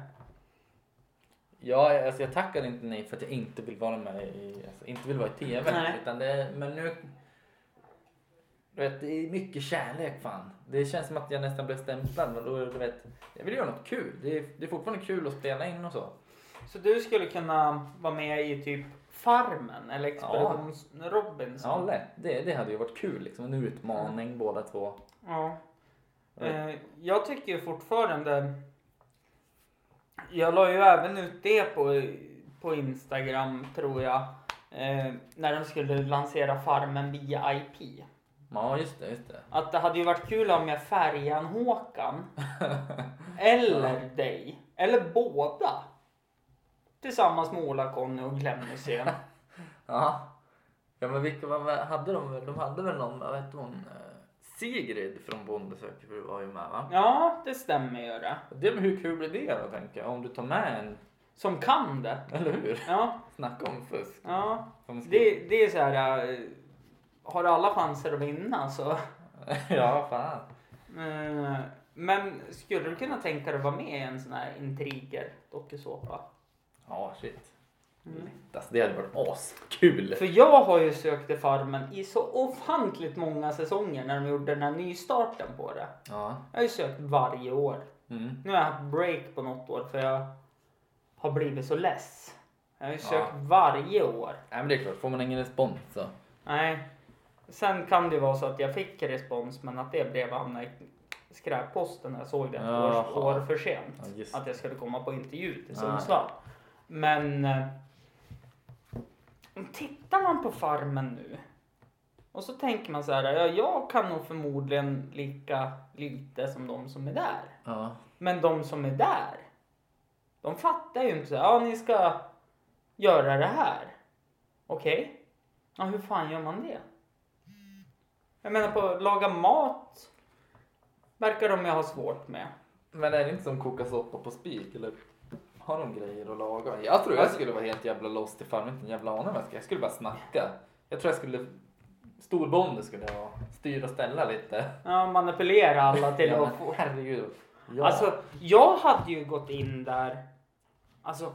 Ja, alltså jag tackar inte nej för att jag inte vill vara med i, alltså, inte vill vara i TV. Nej. Utan det, men nu, du vet, det är mycket kärlek fan. Det känns som att jag nästan blev stämplad. Men då, du vet, jag vill göra något kul. Det är, det är fortfarande kul att spela in och så. Så du skulle kunna vara med i typ Farmen eller Expeditions Robinson? Ja, lätt. Det, det hade ju varit kul liksom. En utmaning båda två. Ja. Eh, jag tycker ju fortfarande... Jag la ju även ut det på, på Instagram tror jag. Eh, när de skulle lansera Farmen via IP. Ja, just det, just det. Att det hade ju varit kul om jag färgan Håkan. eller dig. Eller båda. Tillsammans med Ola-Conny och Glenn Hysén. Ja. Ja men vilka vad, vad hade de? De hade väl någon, vad hette hon? Eh, Sigrid från Bonde söker fru var ju med va? Ja, det stämmer ju det. Det, men hur kul blir det då tänker jag? Om du tar med en, Som kan det. eller hur? Ja, Snacka om fusk. ja. Det, det är så här. eh, Har du alla chanser att vinna så. ja, fan. Eh, Men skulle du kunna tänka dig att vara med i en sån här intriger dokusåpa? Ja, shit. Mm. Alltså, det hade varit askul. För jag har ju sökt till Farmen i så ofantligt många säsonger när de gjorde den här nystarten på det. Ja. Jag har ju sökt varje år. Mm. Nu har jag haft break på något år för jag har blivit så less. Jag har ju Ja. sökt varje år. Nej men det är klart, får man ingen respons så. Nej. Sen kan det ju vara så att jag fick respons men att det brev hamnade i skräpposten när jag såg det ett år, år för sent. Ja, Att jag skulle komma på intervju till. Sundsvall. Men eh, tittar man på Farmen nu och så tänker man så här, ja, jag kan nog förmodligen lika lite som de som är där. Ja. Men de som är där, de fattar ju inte så här, ja ni ska göra det här. Okej, ja hur fan gör man det? Jag menar på laga mat verkar de ju ha svårt med. Men är det inte som koka soppa på spik eller har de grejer att laga? Jag tror jag skulle vara helt jävla lost ifall jag inte en jävla aning vad jag ska. Jag skulle bara snacka. Jag tror jag skulle, storbonde skulle jag vara. Styra och ställa lite. Ja, manipulera alla till Ja, att få... herregud. Ja. Alltså, jag hade ju gått in där, alltså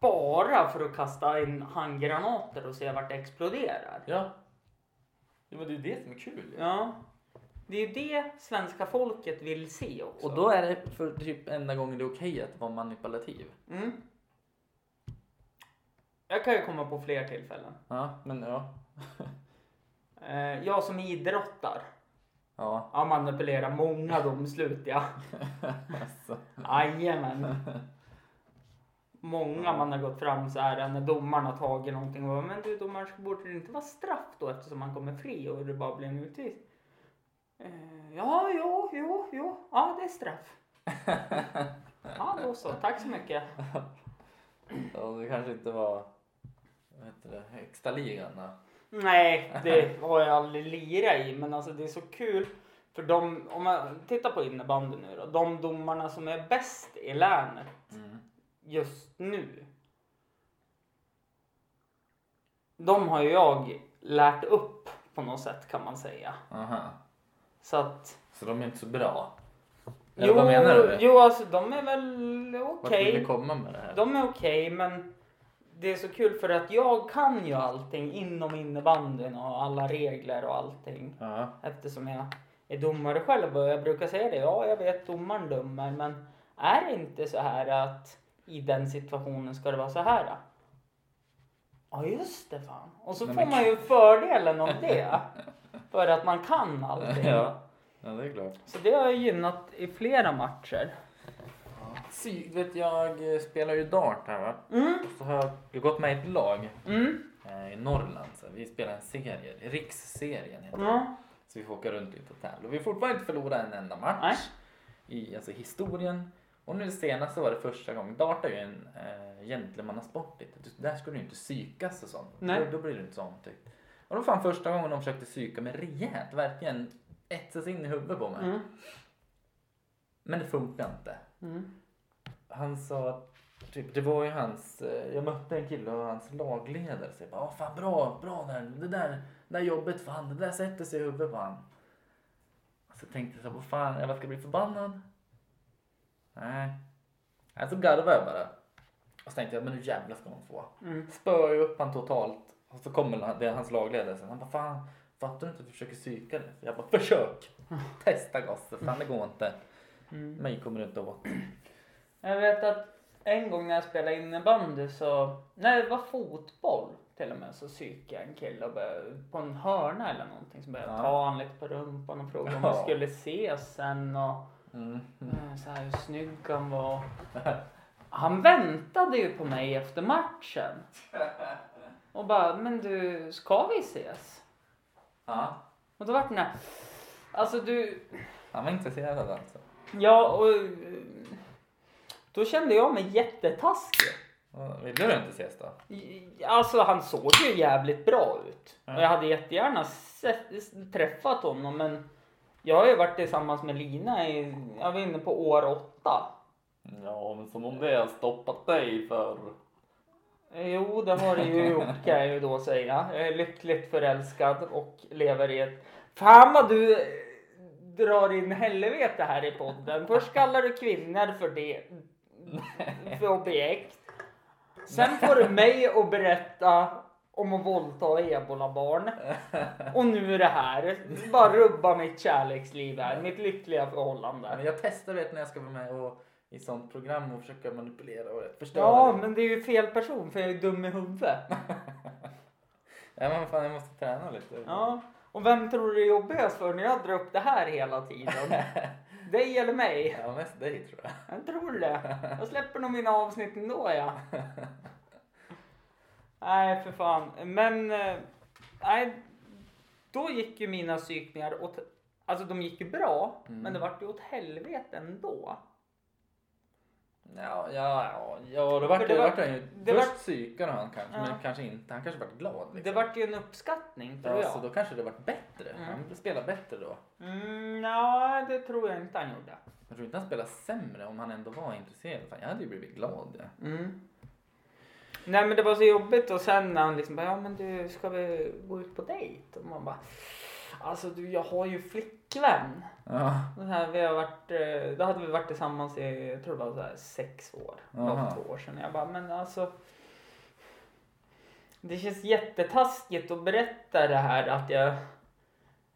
bara för att kasta in handgranater och se vart det exploderar. Ja. ja men det är ju det som är kul. Ja, det är ju det svenska folket vill se också. Och då är det för typ enda gången det är okej att vara manipulativ. Mm. Jag kan ju komma på fler tillfällen. Ja, men ja. Eh, jag som idrottar, Ja. jag manipulerar många domslut ja. Alltså. Jajamän. Många man har gått fram så här när domaren har tagit någonting och bara, men du domaren borde det inte vara straff då eftersom han kommer fri och det bara blir en utvisning. Eh, ja, jo, jo, jo, ja det är straff. Ja, då så. Tack så mycket. Ja, det kanske inte var vad heter det, högsta ligan. då. Nej, det har jag aldrig lirat i, men alltså det är så kul. För de, om man tittar på innebandy nu då, de domarna som är bäst i länet Mm. just nu. De har ju jag lärt upp på något sätt kan man säga. Aha. Så att... Så de är inte så bra? Eller vad menar du? Jo, alltså de är väl Vart okej. vill du komma med det här? De är okej, men det är så kul för att jag kan ju allting inom innebandyn och alla regler och allting. Ja. Eftersom jag är domare själv och jag brukar säga det. Ja, jag vet domaren dömer, men är det inte så här att i den situationen ska det vara så här? Ja, just det fan. Och så Nej, får men- man ju fördelen av det. För att man kan allting. ja. Ja, det är klart. Så det har gynnat i flera matcher. Sy, vet jag eh, spelar ju dart här va? Mm, Så har jag, jag gått med i ett lag mm, eh, i Norrland. Så vi spelar en serie, riksserien heter det. ja. Så vi får åka runt lite och tävla. Och vi har fortfarande inte förlorat en enda match Nej. i alltså, historien. Och nu senast så var det första gången. Dart är ju en eh, gentlemannasport. lite. Du- Där ska du ju inte psykas och sånt. Nej. Då, då blir det inte så omtyckt. Och då fan första gången de försökte psyka mig rejält. Verkligen etsas in i huvudet på mig. Mm, Men det funkar inte. mm. Han sa, typ, det var ju hans, eh, jag mötte en kille och hans lagledare. Så jag bara, "Åh, fan bra, bra där, det där, det där jobbet fan, det där sätter sig i huvudet på han. Så tänkte jag så här, vad fan, jag ska bli förbannad? Nej. Så garvade jag bara. Och så tänkte jag, men nu jävlar ska man få. Mm. Spöar ju upp han totalt. Och så kommer han- det är hans lagledare sen. Han bara, fan, fattar du inte att du försöker psyka dig? Jag bara, försök! Testa gosse, fan det går inte. Mm. Mig kommer det inte åt. Jag vet att en gång när jag spelade innebandy så, när det var fotboll till och med så psykade jag en kille och började, på en hörna eller någonting så började jag Ja. ta han lite på rumpan och fråga om vi skulle ses sen och Mm. eh, så här hur snygg han var. Han väntade ju på mig efter matchen. Och bara, men du, ska vi ses? Ja, Och då vart den här, alltså du, han var intresserad alltså. ja och då kände jag mig jättetaskig. Ja, Vill du inte ses då? Alltså han såg ju jävligt bra ut. Ja. Och jag hade jättegärna sett, träffat honom men jag har ju varit tillsammans med Lina i, jag var inne på år åtta. Ja, men som om det har stoppat dig för... Jo, det har det ju gjort kan jag ju då säga. Jag är lyckligt förälskad och lever i ett... Fan vad du eh, drar in helvete här i podden. Först kallar du kvinnor för det, för objekt. Sen får du mig att berätta om att våldta ebolabarn. Och nu är det här. Bara rubba mitt kärleksliv här, mitt lyckliga förhållande. Men jag testar vet när jag ska vara med och, i sånt program och försöka manipulera och förstöra. Ja, det. men det är ju fel person för jag är dum i huvudet. Ja, men fan jag måste träna lite. Ja, och vem tror du är jobbigast för när jag drar upp det här hela tiden? Dig eller mig? Ja, mest dig tror jag. Jag tror det. Jag släpper nog mina avsnitt ändå ja. Nej för fan. Men eh, nej, då gick ju mina psykningar åt, alltså de gick ju bra, Mm. men det vart ju åt helvete ändå. Ja, ja, ja, ja det vart det vart han ju. det Först vart- psykade han kanske, Ja. men kanske inte. Han kanske vart glad. Liksom. Det vart ju en uppskattning tror ja, jag. så då kanske det vart bättre. Mm. Han spelade bättre då. Mm, nej, det tror jag inte han gjorde. Jag tror inte han spelade sämre om han ändå var intresserad. Fan, jag hade ju blivit glad. Ja. Mm. Nej men det var så jobbigt och sen när han liksom bara, ja men du ska vi gå ut på dejt? Och man bara, alltså du jag har ju flickvän. Ja. Den här, vi har varit, eh, då hade vi varit tillsammans i, jag tror det var så här sex år. Det Aha. två år sedan. Jag bara, men alltså. Det känns jättetaskigt att berätta det här att jag,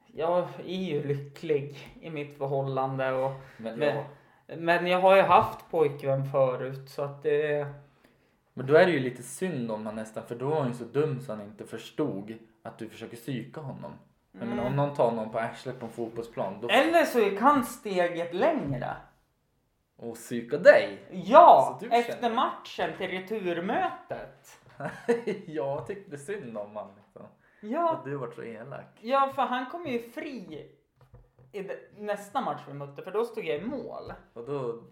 jag är ju lycklig i mitt förhållande och Men, Men- men jag har ju haft pojkvän förut så att det men då är det ju lite synd om han nästan. För då var han ju så dum så han inte förstod att du försöker psyka honom. Mm. om någon tar någon på arslet på en fotbollsplan då, Eller så han steget längre. och psyka dig. Ja, efter känner- matchen till returmötet. jag tyckte synd om honom. Liksom. Ja, Att du varit så elak. ja, för han kom ju fri i nästa match vi mötte, för då stod jag i mål. Och då,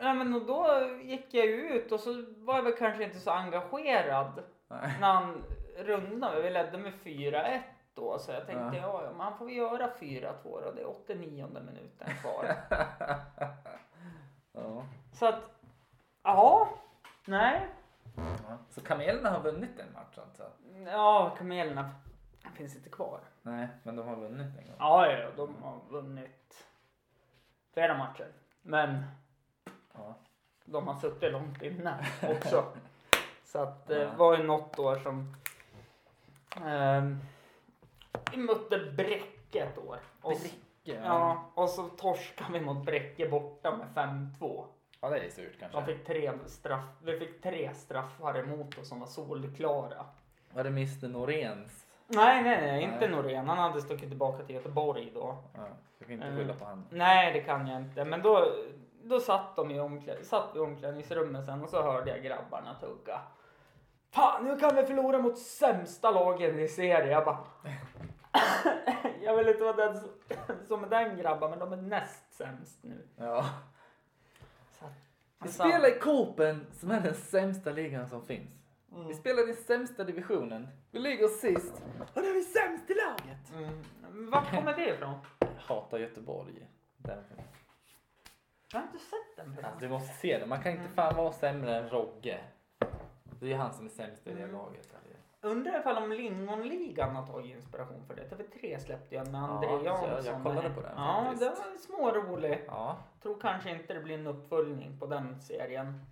Ja, men och då gick jag ut och så var jag väl kanske inte så engagerad nej. när han rundade. Vi ledde med 4-1 då, så jag tänkte Ja. ja, man får vi göra 4-2 då. Det är 89 minuten kvar. ja. så att, ja, nej. Ja. Så kamelerna har vunnit en match alltså? Ja, kamelerna. finns inte kvar. Nej, men de har vunnit en gång. Ja, ja, de har vunnit flera matcher. Men Ja. de har suttit långt inne också. Så att det Ja. var ju något år som ehm, vi mötte Bräcke ett år. Och, Bräcke? ja, och så torskade vi mot Bräcke borta med 5-2. ja, det är surt kanske. Fick tre straff, vi fick tre straffar emot oss som var solklara. Var det Mr Noréns? Nej, nej, nej, inte Nej. Norén. Han hade stuckit tillbaka till Göteborg då. Ja, jag kan inte Mm. skylla på han. Nej, det kan jag inte. Men då, då satt de i omklä, satt i omklädningsrummet sen och så hörde jag grabbarna tugga. Fan, nu kan vi förlora mot sämsta lagen i serien. Jag bara... jag vill inte vara den som, som är den grabben, men de är näst sämst nu. Ja. Så att- Vi Alltså- spelar i Copen som är den sämsta ligan som finns. Mm. Vi spelar i sämsta divisionen. Vi ligger sist. Och då är vi sämst i laget. Mm. Vart kommer det ifrån? Jag hatar Göteborg. Därför. Jag har inte sett den. Alltså, du måste se det. Man kan inte fan vara sämre än Rogge. Det är ju han som är sämst i det Mm. laget. Undrar ifall om Lingonligan har tagit inspiration för det. TV3 släppte ju en med Ja, André jag- Jansson. jag kollade på den Ja, faktiskt. den var smårolig. Ja, Tror kanske inte det blir en uppföljning på den serien.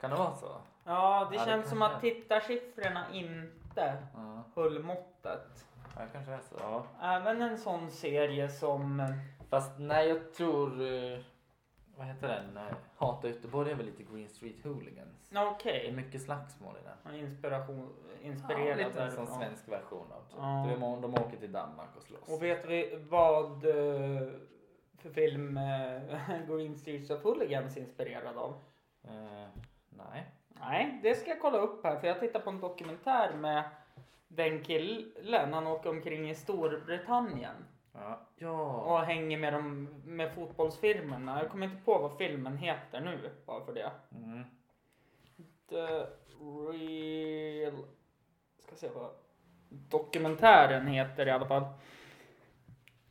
kan det vara så? Ja, det Ja, det känns som kanske att tittarsiffrorna inte Ja, höll måttet. ja kanske är så. Ja. Även en sån serie som... Fast nej, jag tror... Vad heter den? Eh, Hata Göteborg är väl lite Green Street Hooligans. Ja, Det är Okej. mycket slagsmål i den. Inspiration, Ja, inspirerad lite en sån därifrån. svensk version av det. Ja. Må- De åker till Danmark och slåss. Och vet vi vad eh, för film eh, Green Streets of Hooligans är inspirerad av? Eh, nej. Nej, det ska jag kolla upp här för jag tittar på en dokumentär med den killen. Han åker omkring i Storbritannien Ja. Ja. och hänger med, dem, med fotbollsfilmerna. Jag kommer inte på vad filmen heter nu bara för det. Mm. The Real... Ska se vad dokumentären heter i alla fall.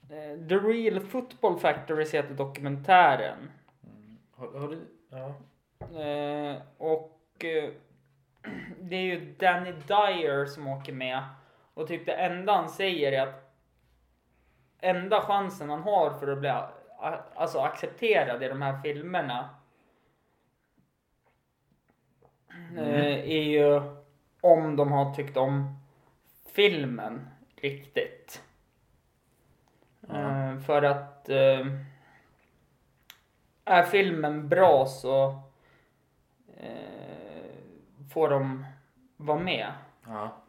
Eh, The Real Football Factories heter dokumentären. Mm. Har, har du... Ja. Eh, och eh, det är ju Danny Dyer som åker med. Och typ det enda han säger är att enda chansen han har för att bli alltså, accepterad i de här filmerna eh, är ju om de har tyckt om filmen riktigt. Eh, för att eh, är filmen bra så får de vara med. Ja.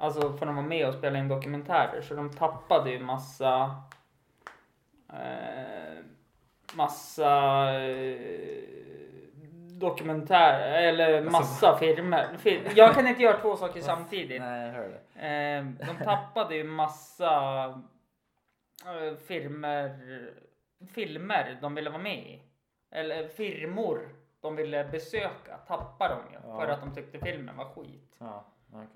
Alltså får de vara med och spela in dokumentärer. Så de tappade ju massa eh, massa eh, dokumentärer eller Alltså- massa filmer. Fil- Jag kan inte göra två saker samtidigt. Nej, jag hör det. Eh, de tappade ju massa eh, filmer, filmer de ville vara med i. Eller firmor de ville besöka. Tappade de ju. Ja. För att de tyckte filmen var skit. Ja. okej.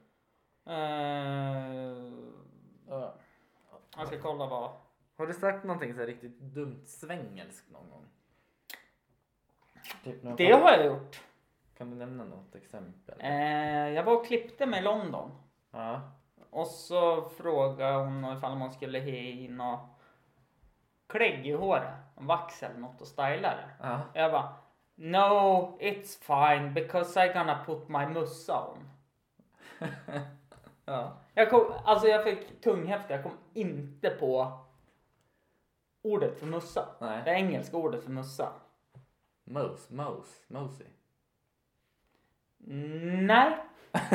Ja. jag ska kolla vad. Har du sagt någonting så här riktigt dumt svengelskt någon gång? Typ Det har jag gjort. Kan du nämna något exempel? Eh, jag var och klippte mig i London. Ja. Och så frågade hon ifall man skulle ha in något klägg i håret. En vax eller något och styla det. Ja. Jag bara No, it's fine because I'm gonna put my mussa on. Ja. Jag, kom, alltså jag fick tunghäfta, jag kom inte på ordet för mussa. Det Nej. engelska ordet för mussa. Mose, Mose, Mosey. Nej.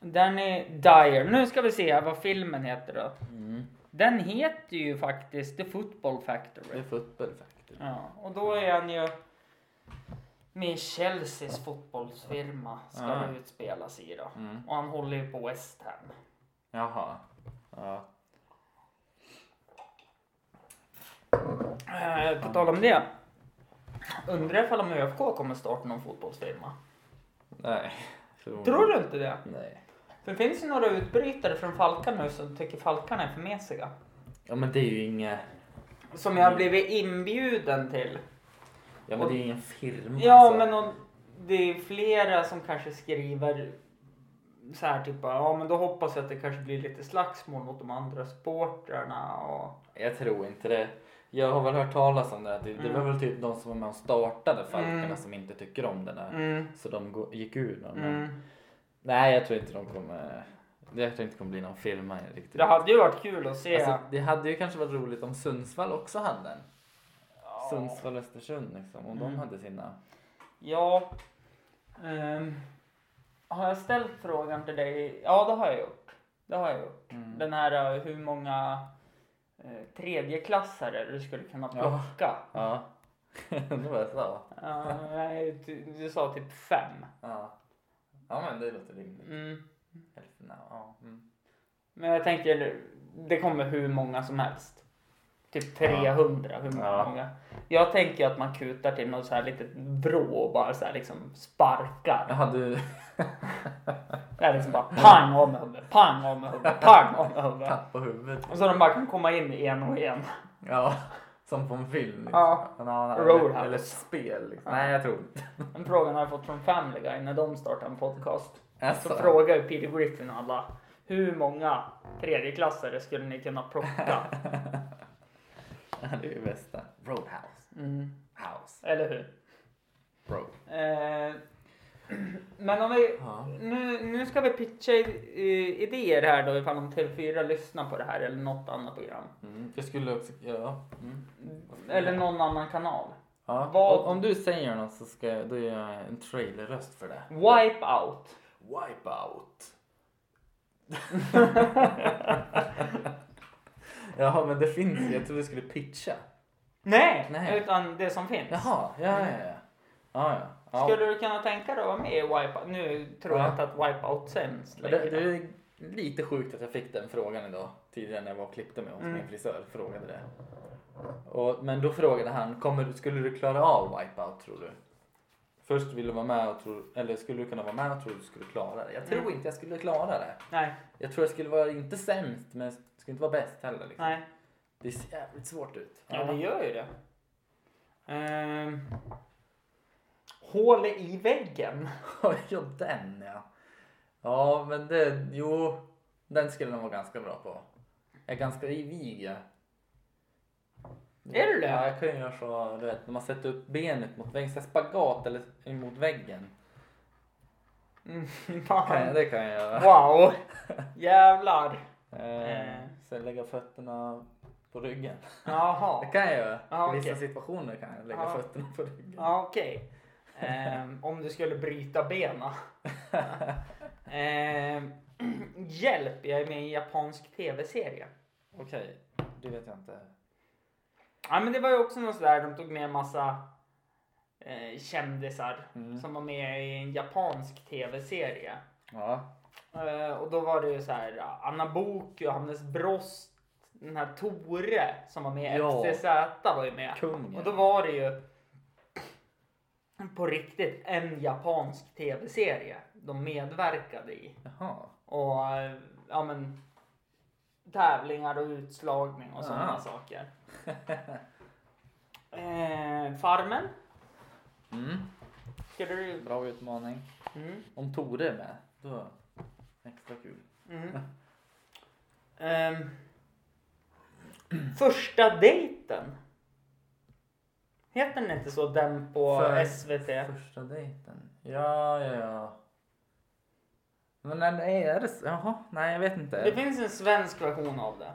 Den är Dyer. Nu ska vi se vad filmen heter då. Mm. Den heter ju faktiskt The Football Det Factory. är fotboll faktiskt. Ja, och då är han ju med Chelseas fotbollsfirma ska Ja. det utspelas i då. Mm. Och han håller ju på West Ham. Jaha. Ja. Eh, på tal om det. Undrar ifall om ÖFK kommer starta någon fotbollsfirma. Nej. Tror du inte det? Nej. För det finns ju några utbrytare från Falkan nu som tycker Falkan är för mesiga. Ja men det är ju inga... Som jag har blivit inbjuden till. Ja men det är ingen firma. Ja, alltså. men och, det är flera som kanske skriver så här typ, ja men då hoppas jag att det kanske blir lite slagsmål mot de andra supportrarna och Jag tror inte det. Jag har väl hört talas om det. Det, det var Mm. väl typ de som var med och startade Falkerna Mm. som inte tycker om det där. mm, Så de gick ur. Då. Men, mm. Nej, jag tror inte de kommer. Jag tror inte det kommer bli någon filma riktigt. Det hade ju varit kul att se. Alltså, det hade ju kanske varit roligt om Sundsvall också hade en. Ja. Sundsvall Östersund liksom. Om Mm. de hade sina. Ja. ehm, har jag ställt frågan till dig? Ja, det har jag gjort. Det har jag gjort. Mm. Den här eh, hur många eh, tredjeklassare du skulle kunna Ja. plocka. Ja. det var jag sa. Ja, nej, du, du sa typ fem. Ja. Ja men det låter rimligt. Mm. Hälften, ja. Mm. Men jag tänker, det kommer hur många som helst. Typ 300, hur Ja. många? Jag tänker att man kutar till något så här litet vrå och bara så här liksom sparkar. Jaha du. Det är liksom bara pang av med huvudet, pang av med huvudet, pang av med huvudet. Tapp på huvudet. Och så de bara kan komma in en och en. Ja. Som på en film. Liksom. Ja. Ja, eller, eller spel. Liksom. Ja. Nej jag tror inte. Den frågan har jag fått från Family Guy när de startade en podcast. Alltså. Så frågar ju Peter Griffin alla hur många tredjeklassare skulle ni kunna plocka? Ja, det är ju bästa. Roadhouse. Mm. House. Eller hur? Road. Eh, men om vi, Ja. nu, nu ska vi pitcha i, idéer här då ifall om TV4 lyssnar på det här eller något annat program. Mm. Jag skulle också, ja. Mm. Eller någon annan kanal. ja. Vad- Om, du säger något så ska jag, då gör jag en trailerröst för det. Wipe out. Wipeout. Jaha men det finns jag trodde du skulle pitcha. Nej, Nej. utan det som finns. Jaha, ja ja ja. Ja ja. ja. Skulle du kunna tänka dig att vara med i Wipeout? Nu tror jag Ja. inte att Wipeout sänds längre. det, det är lite sjukt att jag fick den frågan idag tidigare när jag var och klippte mig hos Mm. min frisör. Frågade det. Och, men då frågade han, kommer, skulle du klara av Wipeout tror du? Först vill du vara med och tror, eller skulle du kunna vara med och tror du skulle klara det? Jag tror Mm. inte jag skulle klara det. Nej, Jag tror jag skulle vara inte sämst men skulle inte vara bäst heller. Liksom. nej. Det ser jävligt svårt ut. Ja, det gör ju det. Ehm, hål i väggen. ja, den ja. Ja, men det, jo, den skulle nog vara ganska bra på. Jag är ganska vig jag. Är du det? Ja, jag kan ju göra så, du vet, när man sätter upp benet mot väggen, så spagat eller mot väggen. Mm, Kan jag, det kan jag göra. Wow. Jävlar. Eh, sen lägga fötterna på ryggen. Det Jaha. kan jag göra. Ja, I vissa okej. situationer kan jag lägga Ja. fötterna på ryggen. Ja, okej. Ehm, om du skulle bryta bena. Ehm, hjälp, jag är med i en japansk tv-serie. Okej, det vet jag inte. Ja, men det var ju också något sådär, de tog med en massa eh, kändisar Mm. som var med i en japansk tv-serie. Ja. Eh, och då var det ju så här ja, Anna Book, Johannes Brost, den här Tore som var med i Ja. FCZ var ju med. Kungen. Och då var det ju på riktigt en japansk tv-serie de medverkade i. Jaha. Och eh, ja men tävlingar och utslagning och sådana Ah. saker. eh, farmen. Mm. Du... Bra utmaning. Mm. Om Tore är med, då extra kul. Mm. Ehm, första dejten. Heter den inte så? Den på För- SVT? Första dejten? Ja, ja, ja. Men nej, är det? Jaha, nej jag vet inte. Det finns en svensk version av det.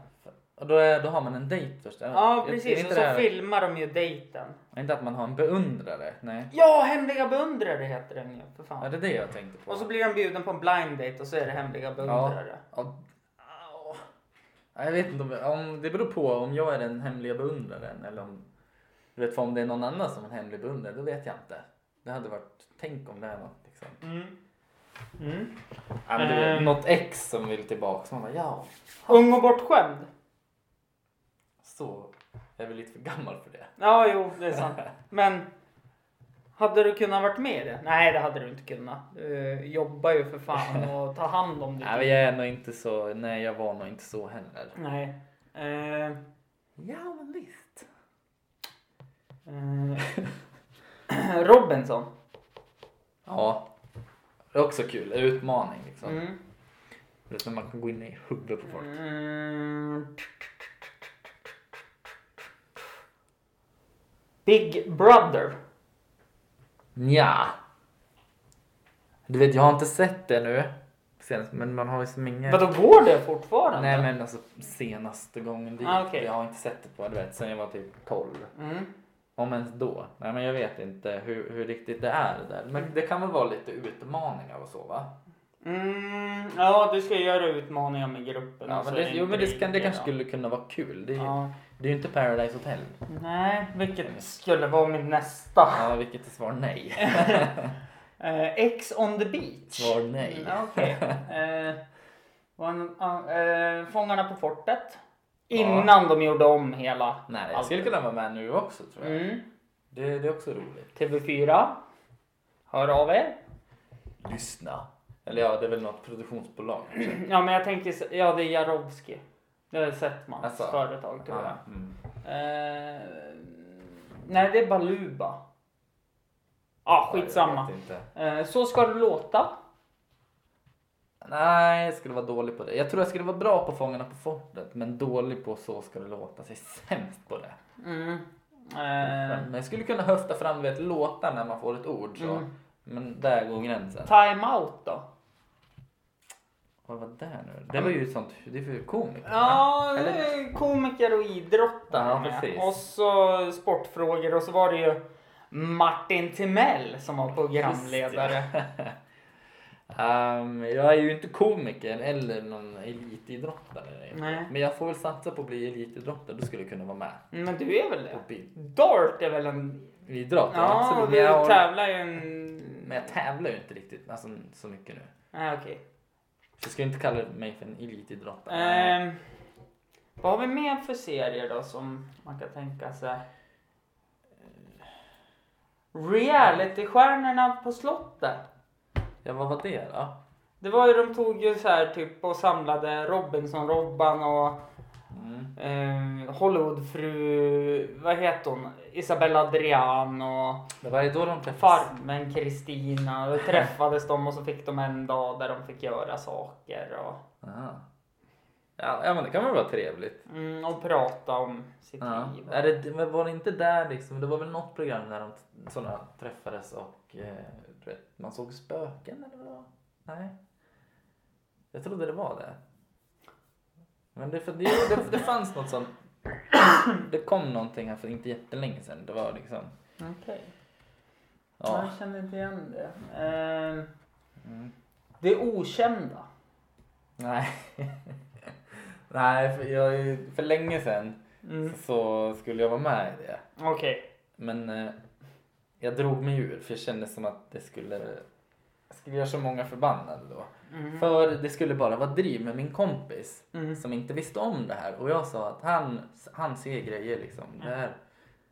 Och då, är, då har man en dejt först? Ja, Är- är precis. Och så filmar de ju dejten. Inte att man har en beundrare? Nej. Ja, Hemliga beundrare heter den ju. För Ja, fan. det är det jag tänkte på. Och så blir de bjuden på en blind date och så är det Hemliga beundrare. Ja. Ja, Jag vet inte om, om det beror på om jag är den hemliga beundraren eller om du vet för om det är någon annan som är en hemlig beundrare, då vet jag inte. Det hade varit, tänk om det är något liksom. Mm. Mm. Ja, men du Ehm. något ex som vill tillbaka. Så man bara, ja, Ung och bortskämd. så är vi lite för gammal för det. Ja, jo, det är sant. Men hade du kunnat varit med i det? Nej, det hade du inte kunnat. Du jobbar ju för fan och tar hand om ditt Nej, jag är nog inte så, nej jag var nog inte så heller. Nej. Eh, Ja, men visst. eh, Robinson. Ja, Det är också kul, utmaning liksom. Mm. Det är man kan gå in i huvudet på folk. Mm. Big Brother. Ja. Du vet, jag har inte sett det nu. Senast, men man har ju så många... Vadå, går det fortfarande? Nej men alltså senaste gången dit. Ah, okej. Jag har inte sett det på, du vet, sen jag var typ 12. Mm. Om ens då. Nej men jag vet inte hur, hur riktigt det är det där. Men det kan väl vara lite utmaningar och så va? Mm, ja, du ska göra utmaningar med gruppen. Ja, men det, jo men det, kan, det kanske skulle kunna vara kul. Det Ja. Det är ju inte Paradise Hotel. Nej, vilket skulle vara min nästa. Ja, vilket är svar nej. Eh, X on the beach. Svar nej. Mm, Okej. En- ah, eh, Fångarna på fortet. Innan de gjorde om hela. Nej, jag allt. skulle kunna vara med nu också tror jag. Mm. Det, det är också roligt. TV4. Hör av er. Lyssna. Eller ja, det är väl något produktionsbolag. Ja, men jag tänker, ja det är Jarowski. Det är Settmans Alltså. företag tror jag. Ja, mm. Eh, nej, det är Baluba. Jag skitsamma. Eh, så ska det låta. Nej, jag skulle vara dålig på det. Jag tror jag skulle vara bra på Fångarna på fortet, men dålig på Så ska det låta. Jag är sämst på det. Mm. Eh, Men jag skulle kunna höfta fram vet, låtar när man får ett ord så. Mm. Men där går gränsen. time out då? Vad var det nu? Det var ju sånt, det är för komiker. Ja, Eller- komiker och idrottare Ja. Och så sportfrågor och så var det ju Martin Timell som var programledare. Ehm, jag är ju inte komiker eller någon elitidrottare. Nej. Men jag får väl satsa på att bli elitidrottare. Då skulle jag kunna vara med. Men du är väl det? Dart är väl en... Idrott, Ja, absolut. du tävlar ju en... men jag tävlar ju inte riktigt alltså, så mycket nu. Nej, okej. Jag ska inte kalla mig för en elitidrottare. Ehm, vad har vi mer för serier då som man kan tänka sig? Realitystjärnorna på slottet. Ja, vad var det då? Det var ju, de tog ju så här typ och samlade Robinson-Robban och Mm. eh, Hollywoodfru, vad heter hon? Isabella Adrian och Det var ju då de träffades. Farmen Kristina. Då träffades de och så fick de en dag där de fick göra saker och, Aha. Ja, ja, men det kan väl vara trevligt. mm, och prata om sitt Ja. liv. Är det, men var det inte där liksom, det var väl något program där de sådana träffades och eh, man såg spöken eller vad? Nej. Jag trodde det var det. Men det, för det, det, det fanns något sånt. Det kom någonting här för inte jättelänge sedan. Det var liksom. Okej. Ja. Jag känner inte igen det. Eh, Mm. det okända. Nej. Nej, för, jag, för länge sedan Mm. så skulle jag vara med i det. Okej. Men eh, jag drog mig ur för jag kände som att det skulle, skulle göra så många förbannade då. Mm. För det skulle bara vara driv med min kompis Mm. som inte visste om det här. Och jag sa att han, han ser grejer liksom. Det här,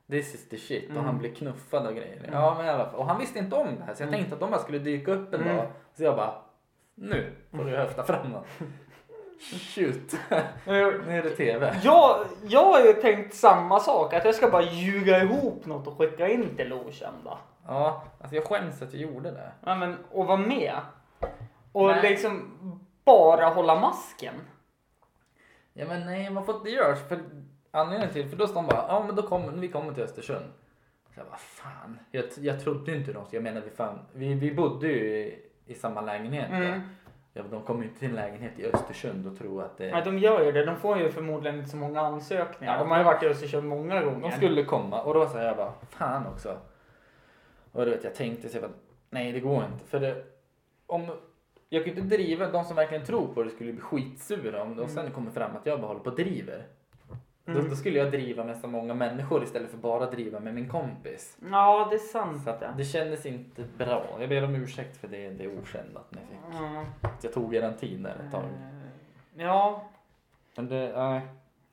this is the shit. Och Mm. han blir knuffad och grejer. Ja, men i alla fall. Och han visste inte om det här. Så jag tänkte att de bara skulle dyka upp en Mm. dag. Så jag bara, nu får du höfta fram något. Shoot. nu är det tv. Jag, jag har ju tänkt samma sak, att jag ska bara ljuga ihop något och skicka in till okända. Ja, alltså jag skäms att jag gjorde det. Ja, men, och vara med. Och Nej. liksom bara hålla masken. Ja men nej, man får inte göra så. För anledningen till, för då står de bara, ja men då kommer, vi kommer till Östersund. Så jag bara, fan. Jag, jag trodde inte något. Jag menar, vi, fan, vi, vi bodde ju i, i samma lägenhet. Mm. Ja, de kommer ju inte till en lägenhet i Östersund och tror att det... Ja, de gör ju det. De får ju förmodligen inte så många ansökningar. Ja. De har ju varit i Östersund många gånger. De skulle komma och då sa jag bara, fan också. Och du vet, jag tänkte så jag bara, nej det går inte. För det, om, jag kan ju inte driva, de som verkligen tror på det skulle bli skitsura om det och sen kommer fram att jag bara håller på och driver. Då, Mm. då skulle jag driva med så många människor istället för bara driva med min kompis. Ja, det är sant. Så det kändes inte bra. Jag ber om ursäkt för det, det okända att ni fick. Att jag tog eran tid där ett tag. Eh, Ja. Men det, nej,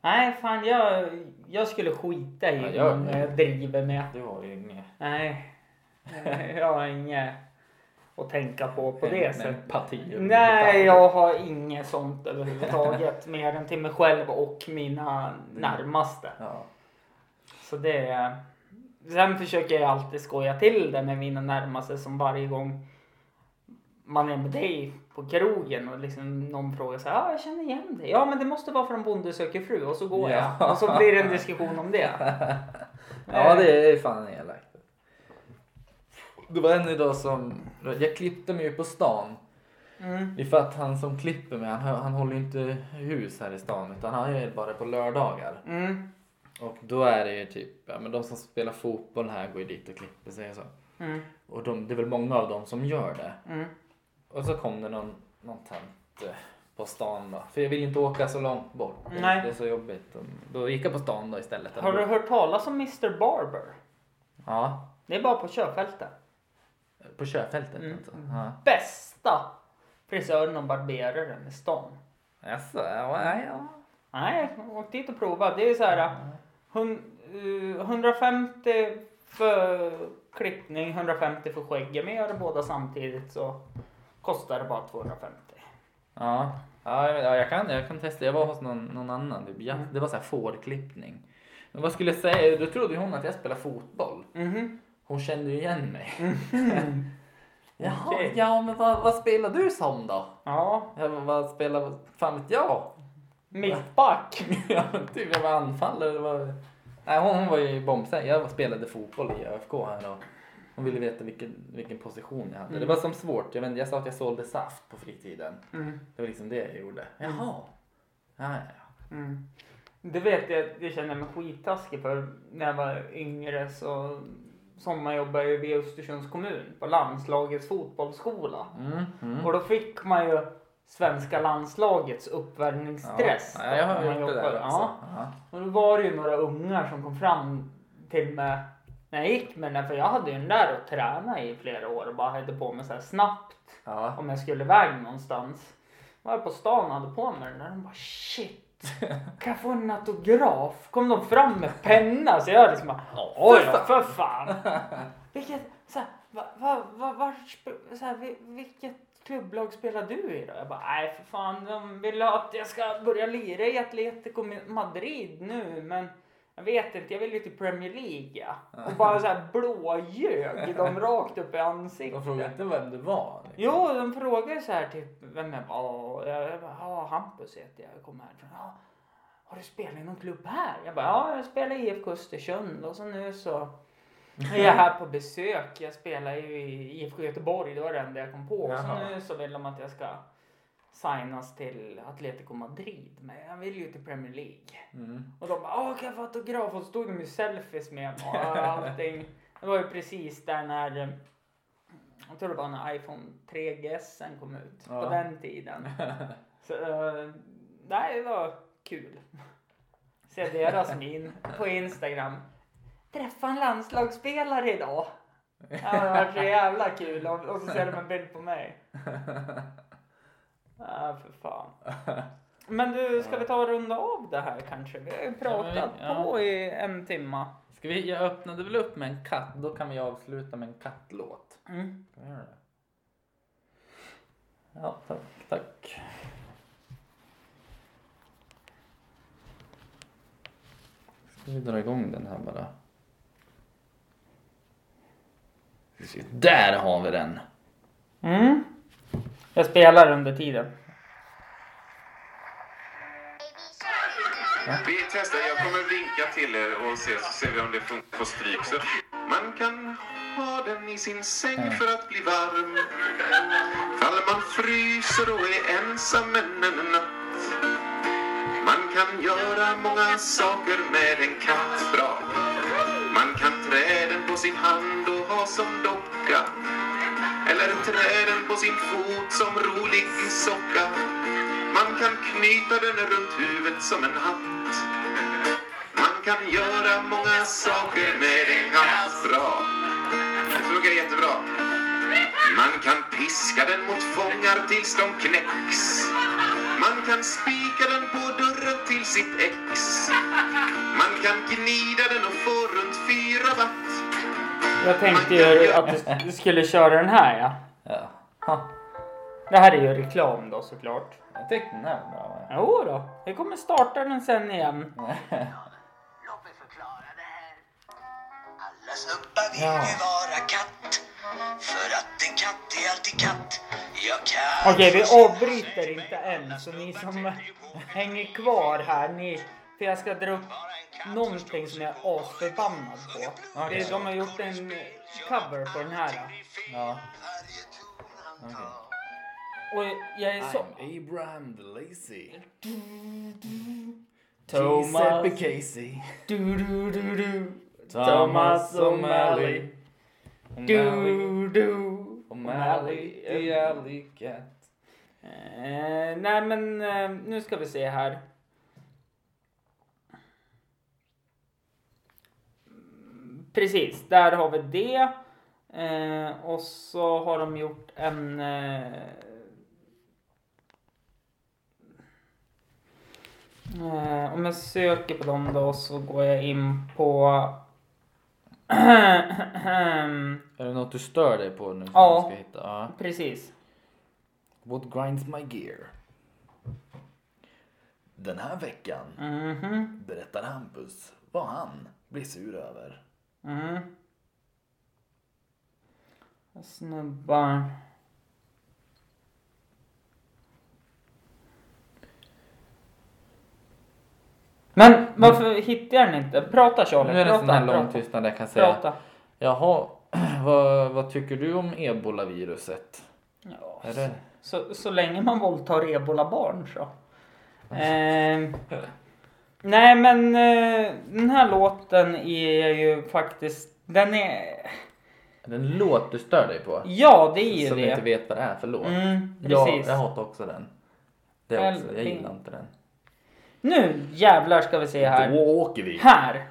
Nej, fan jag, jag skulle skita i Ja, jag- många jag driver med. det var ju inget. Nej. Jag har inget att tänka på på det sättet. Nej, jag har inget sånt överhuvudtaget. mer än till mig själv och mina närmaste. Ja. Så det... Sen försöker jag alltid skoja till det med mina närmaste som varje gång man är med dig på krogen och liksom någon frågar så här, ja jag känner igen dig. Ja men det måste vara från Bonde söker fru och så går Ja. jag. Och så blir det en diskussion om det. Ja det är fan elakt. Det var en idag som, jag klippte mig ju på stan. Mm. Det är för att han som klipper mig, han, han håller ju inte hus här i stan utan han är bara på lördagar. Mm. Och då är det ju typ, ja men de som spelar fotboll här går ju dit och klipper sig och så. Mm. Och de, det är väl många av dem som gör det. Mm. Och så kom det någon, någon tant eh, på stan då. För jag vill inte åka så långt bort. Nej. Det är så jobbigt. Då gick jag på stan då istället. Har du hört talas om Mr Barber? Ja, Det är bara på körfältet. På körfältet Mm. alltså. Ja. Bästa frisören och barberaren i stan. Jaså, ja, ja, ja. Nej, åk dit och prova. Det är så här hun, eh, 150 för klippning, 150 för skägg. Men gör det båda samtidigt så kostar det bara 250. Ja, ja, jag- ja jag, kan, jag kan testa. Jag var hos någon, någon annan. Typ. Ja, Mm. det var så här fårklippning. Men vad skulle jag säga? Då trodde hon att jag spelade fotboll. Mhm. Hon kände ju igen mig. Jaha, Okej. ja men vad, vad spelar du som då? Ja, Ja, vad, spelar, fan vet jag? mittback. ja, typ jag var anfallare. Det var... Nej, hon, hon var ju bombsäker. Jag spelade fotboll i ÖFK här och hon ville veta vilken, vilken position jag hade. Mm. Det var som svårt. Jag, vet, jag sa att jag sålde saft på fritiden. Mm. Det var liksom det jag gjorde. Jaha. Ja, ja, ja. Mm. Det vet jag, det känner jag mig skittaskig för. När jag var yngre så sommarjobbade jag vid Östersunds kommun på landslagets fotbollsskola. Mm, mm. Och då fick man ju svenska landslagets uppvärmningsdress. Ja, jag har gjort det där också. Ja. Ja. Och då var det ju några ungar som kom fram till mig när jag gick med den, för jag hade ju den där att träna i flera år och bara hade på mig så här snabbt Ja. om jag skulle iväg någonstans. Var jag på stan och hade på mig den där och de bara shit. Kan jag få en autograf? Kom de fram med penna så jag liksom bara oj då, för fan. Vilket, så här, va, va, va, var, så här, vi- vilket klubblag spelar du i då? Jag bara nej för fan de vill att jag ska börja lira i Atletico Madrid nu men jag vet inte, jag vill ju till Premier League ja. Och bara så här blåljög de rakt upp i ansiktet. De frågade inte vem du var. liksom. Jo, de frågar så här typ vem jag var. Jag, bara, ja Hampus heter jag, jag kommer härifrån. Ja, har du spelat i någon klubb här? Jag bara, ja jag spelar i IFK Östersund och så nu så är jag här på besök. Jag spelar ju i IFK Göteborg, det var det enda jag kom på. Och så nu så vill de att jag ska signas till Atletico Madrid. Men jag vill ju till Premier League. Mm. Och de bara, åh kan jag få autograf? Och så stod de ju selfies med och allting. Det var ju precis där när, jag tror det var när iPhone 3GS kom ut. Ja. På den tiden. Så, eh, nej, det var kul. Se deras min på Instagram. Träffa en landslagsspelare idag. Ja, det var så jävla kul. Och, och så ser de en bild på mig. Ja, för fan. Men du, ska vi ta och runda av det här kanske? Vi har ju pratat Ja, men- ja. på i en timma. Ska vi, jag öppnade väl upp med en katt. Då kan vi avsluta med en kattlåt. Mm. Ska vi göra det? Ja, tack. tack. Ska vi dra igång den här bara? Där har vi den! Mm. Jag spelar under tiden. Vi testar. Jag kommer vinka till er och se, så ser vi om det funkar på stryk. Så man kan ha den i sin säng för att bli varm. Fall man fryser och är ensam en natt. Man kan göra många saker med en katt bra. Man kan trä den på sin hand och ha som docka. Eller trä den på sin fot som rolig socka. Man kan knyta den runt huvudet som en hatt. Man kan göra många saker med en katt bra. Det funkar jättebra. Man kan piska den mot fångar tills de knäcks. Man kan spika den på dörren till sitt ex. Man kan gnida den och få runt fyra watt. Jag tänkte ju att du- skulle köra den här ja. Ja. Ha. Det här är ju reklam då såklart. Jag tyckte den här var bra. Jo då, vi kommer starta den sen igen. Låt mig förklara det här. Alla snubbar vill Ja. ju vara katt. För att en katt är alltid katt. Jag kan Okej, vi avbryter inte än, så ni som hänger kvar här, ni, för jag ska dra upp någonting som jag är asförbannad på. Det- De har gjort en cover på den här. Ja. Okej. Och jag är så... I'm Abraham the Lazy. Thomas. Giuseppe Casey. Du, du, du, du. Thomas O'Malley. Du, du. O'Malley, alley cat. Eh, nej men eh, nu ska vi se här. Precis, där har vi det. Eh, och så har de gjort en... Eh, eh, om jag söker på dem då så går jag in på... Är det något du stör dig på nu? som Ja. Ska hitta? ja. Precis. What grinds my gear? Den här veckan Mhm. berättar Hampus vad han blir sur över. Mm. Snubbar. Men varför hittar jag den inte? Prata Charlie, Nu är det en sån prata. här lång prata, tystnad jag kan säga. prata. Jaha, vad, vad tycker du om ebolaviruset? Ja, Är det? så, så länge man våldtar ebola-barn så. Eh, nej men eh, den här låten är ju faktiskt, den är, Den låt du stör dig på? ja det är ju Som det. inte vet vad det är för låt? Mm, ja, precis. jag hatar också den. Det Själv- också, jag gillar inte den. Nu jävlar ska vi se här. Då åker vi! Här.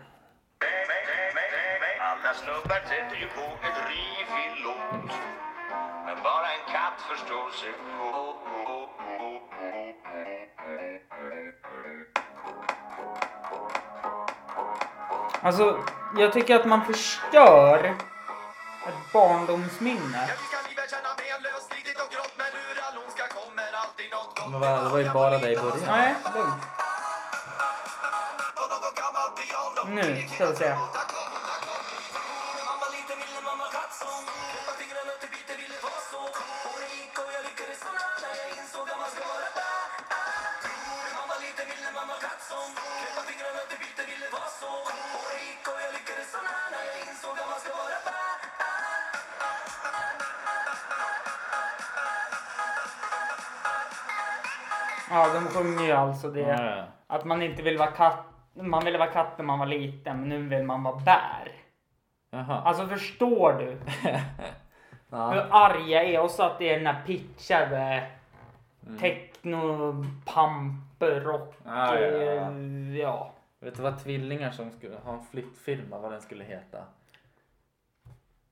Alla snubbar sätter ju på ett riv i låt Men bara en katt förstår sig på Alltså, jag tycker att man förstör ett barndomsminne. Men vad- det var ju bara det i början. Nej, lugnt. Piano Nu ska vi se. Alltså det. Ja. Att man inte vill vara katt. Man ville vara katt när man var liten, men nu vill man vara bär. Jaha. Alltså förstår du Ja. hur arg jag är? Och så att det är den här pitchade Mm. techno pump rock. Ja, ja, ja. ja. Vet du vad tvillingar som skulle ha en flyttfilm, vad den skulle heta?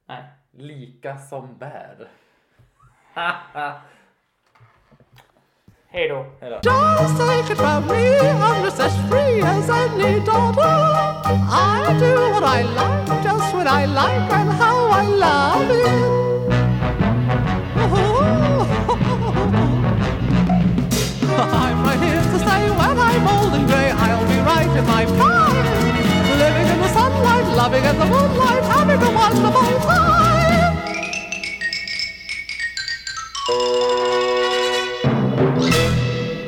Nej. Lika som bär. Hej då. Hejdå. Just take it from me, I'm just as free as any daughter. I do what I like, just when I like, and how I love it. I'm right here to stay when I'm old and grey. I'll be right in my prime, living in the sunlight, loving in the moonlight, having a wonderful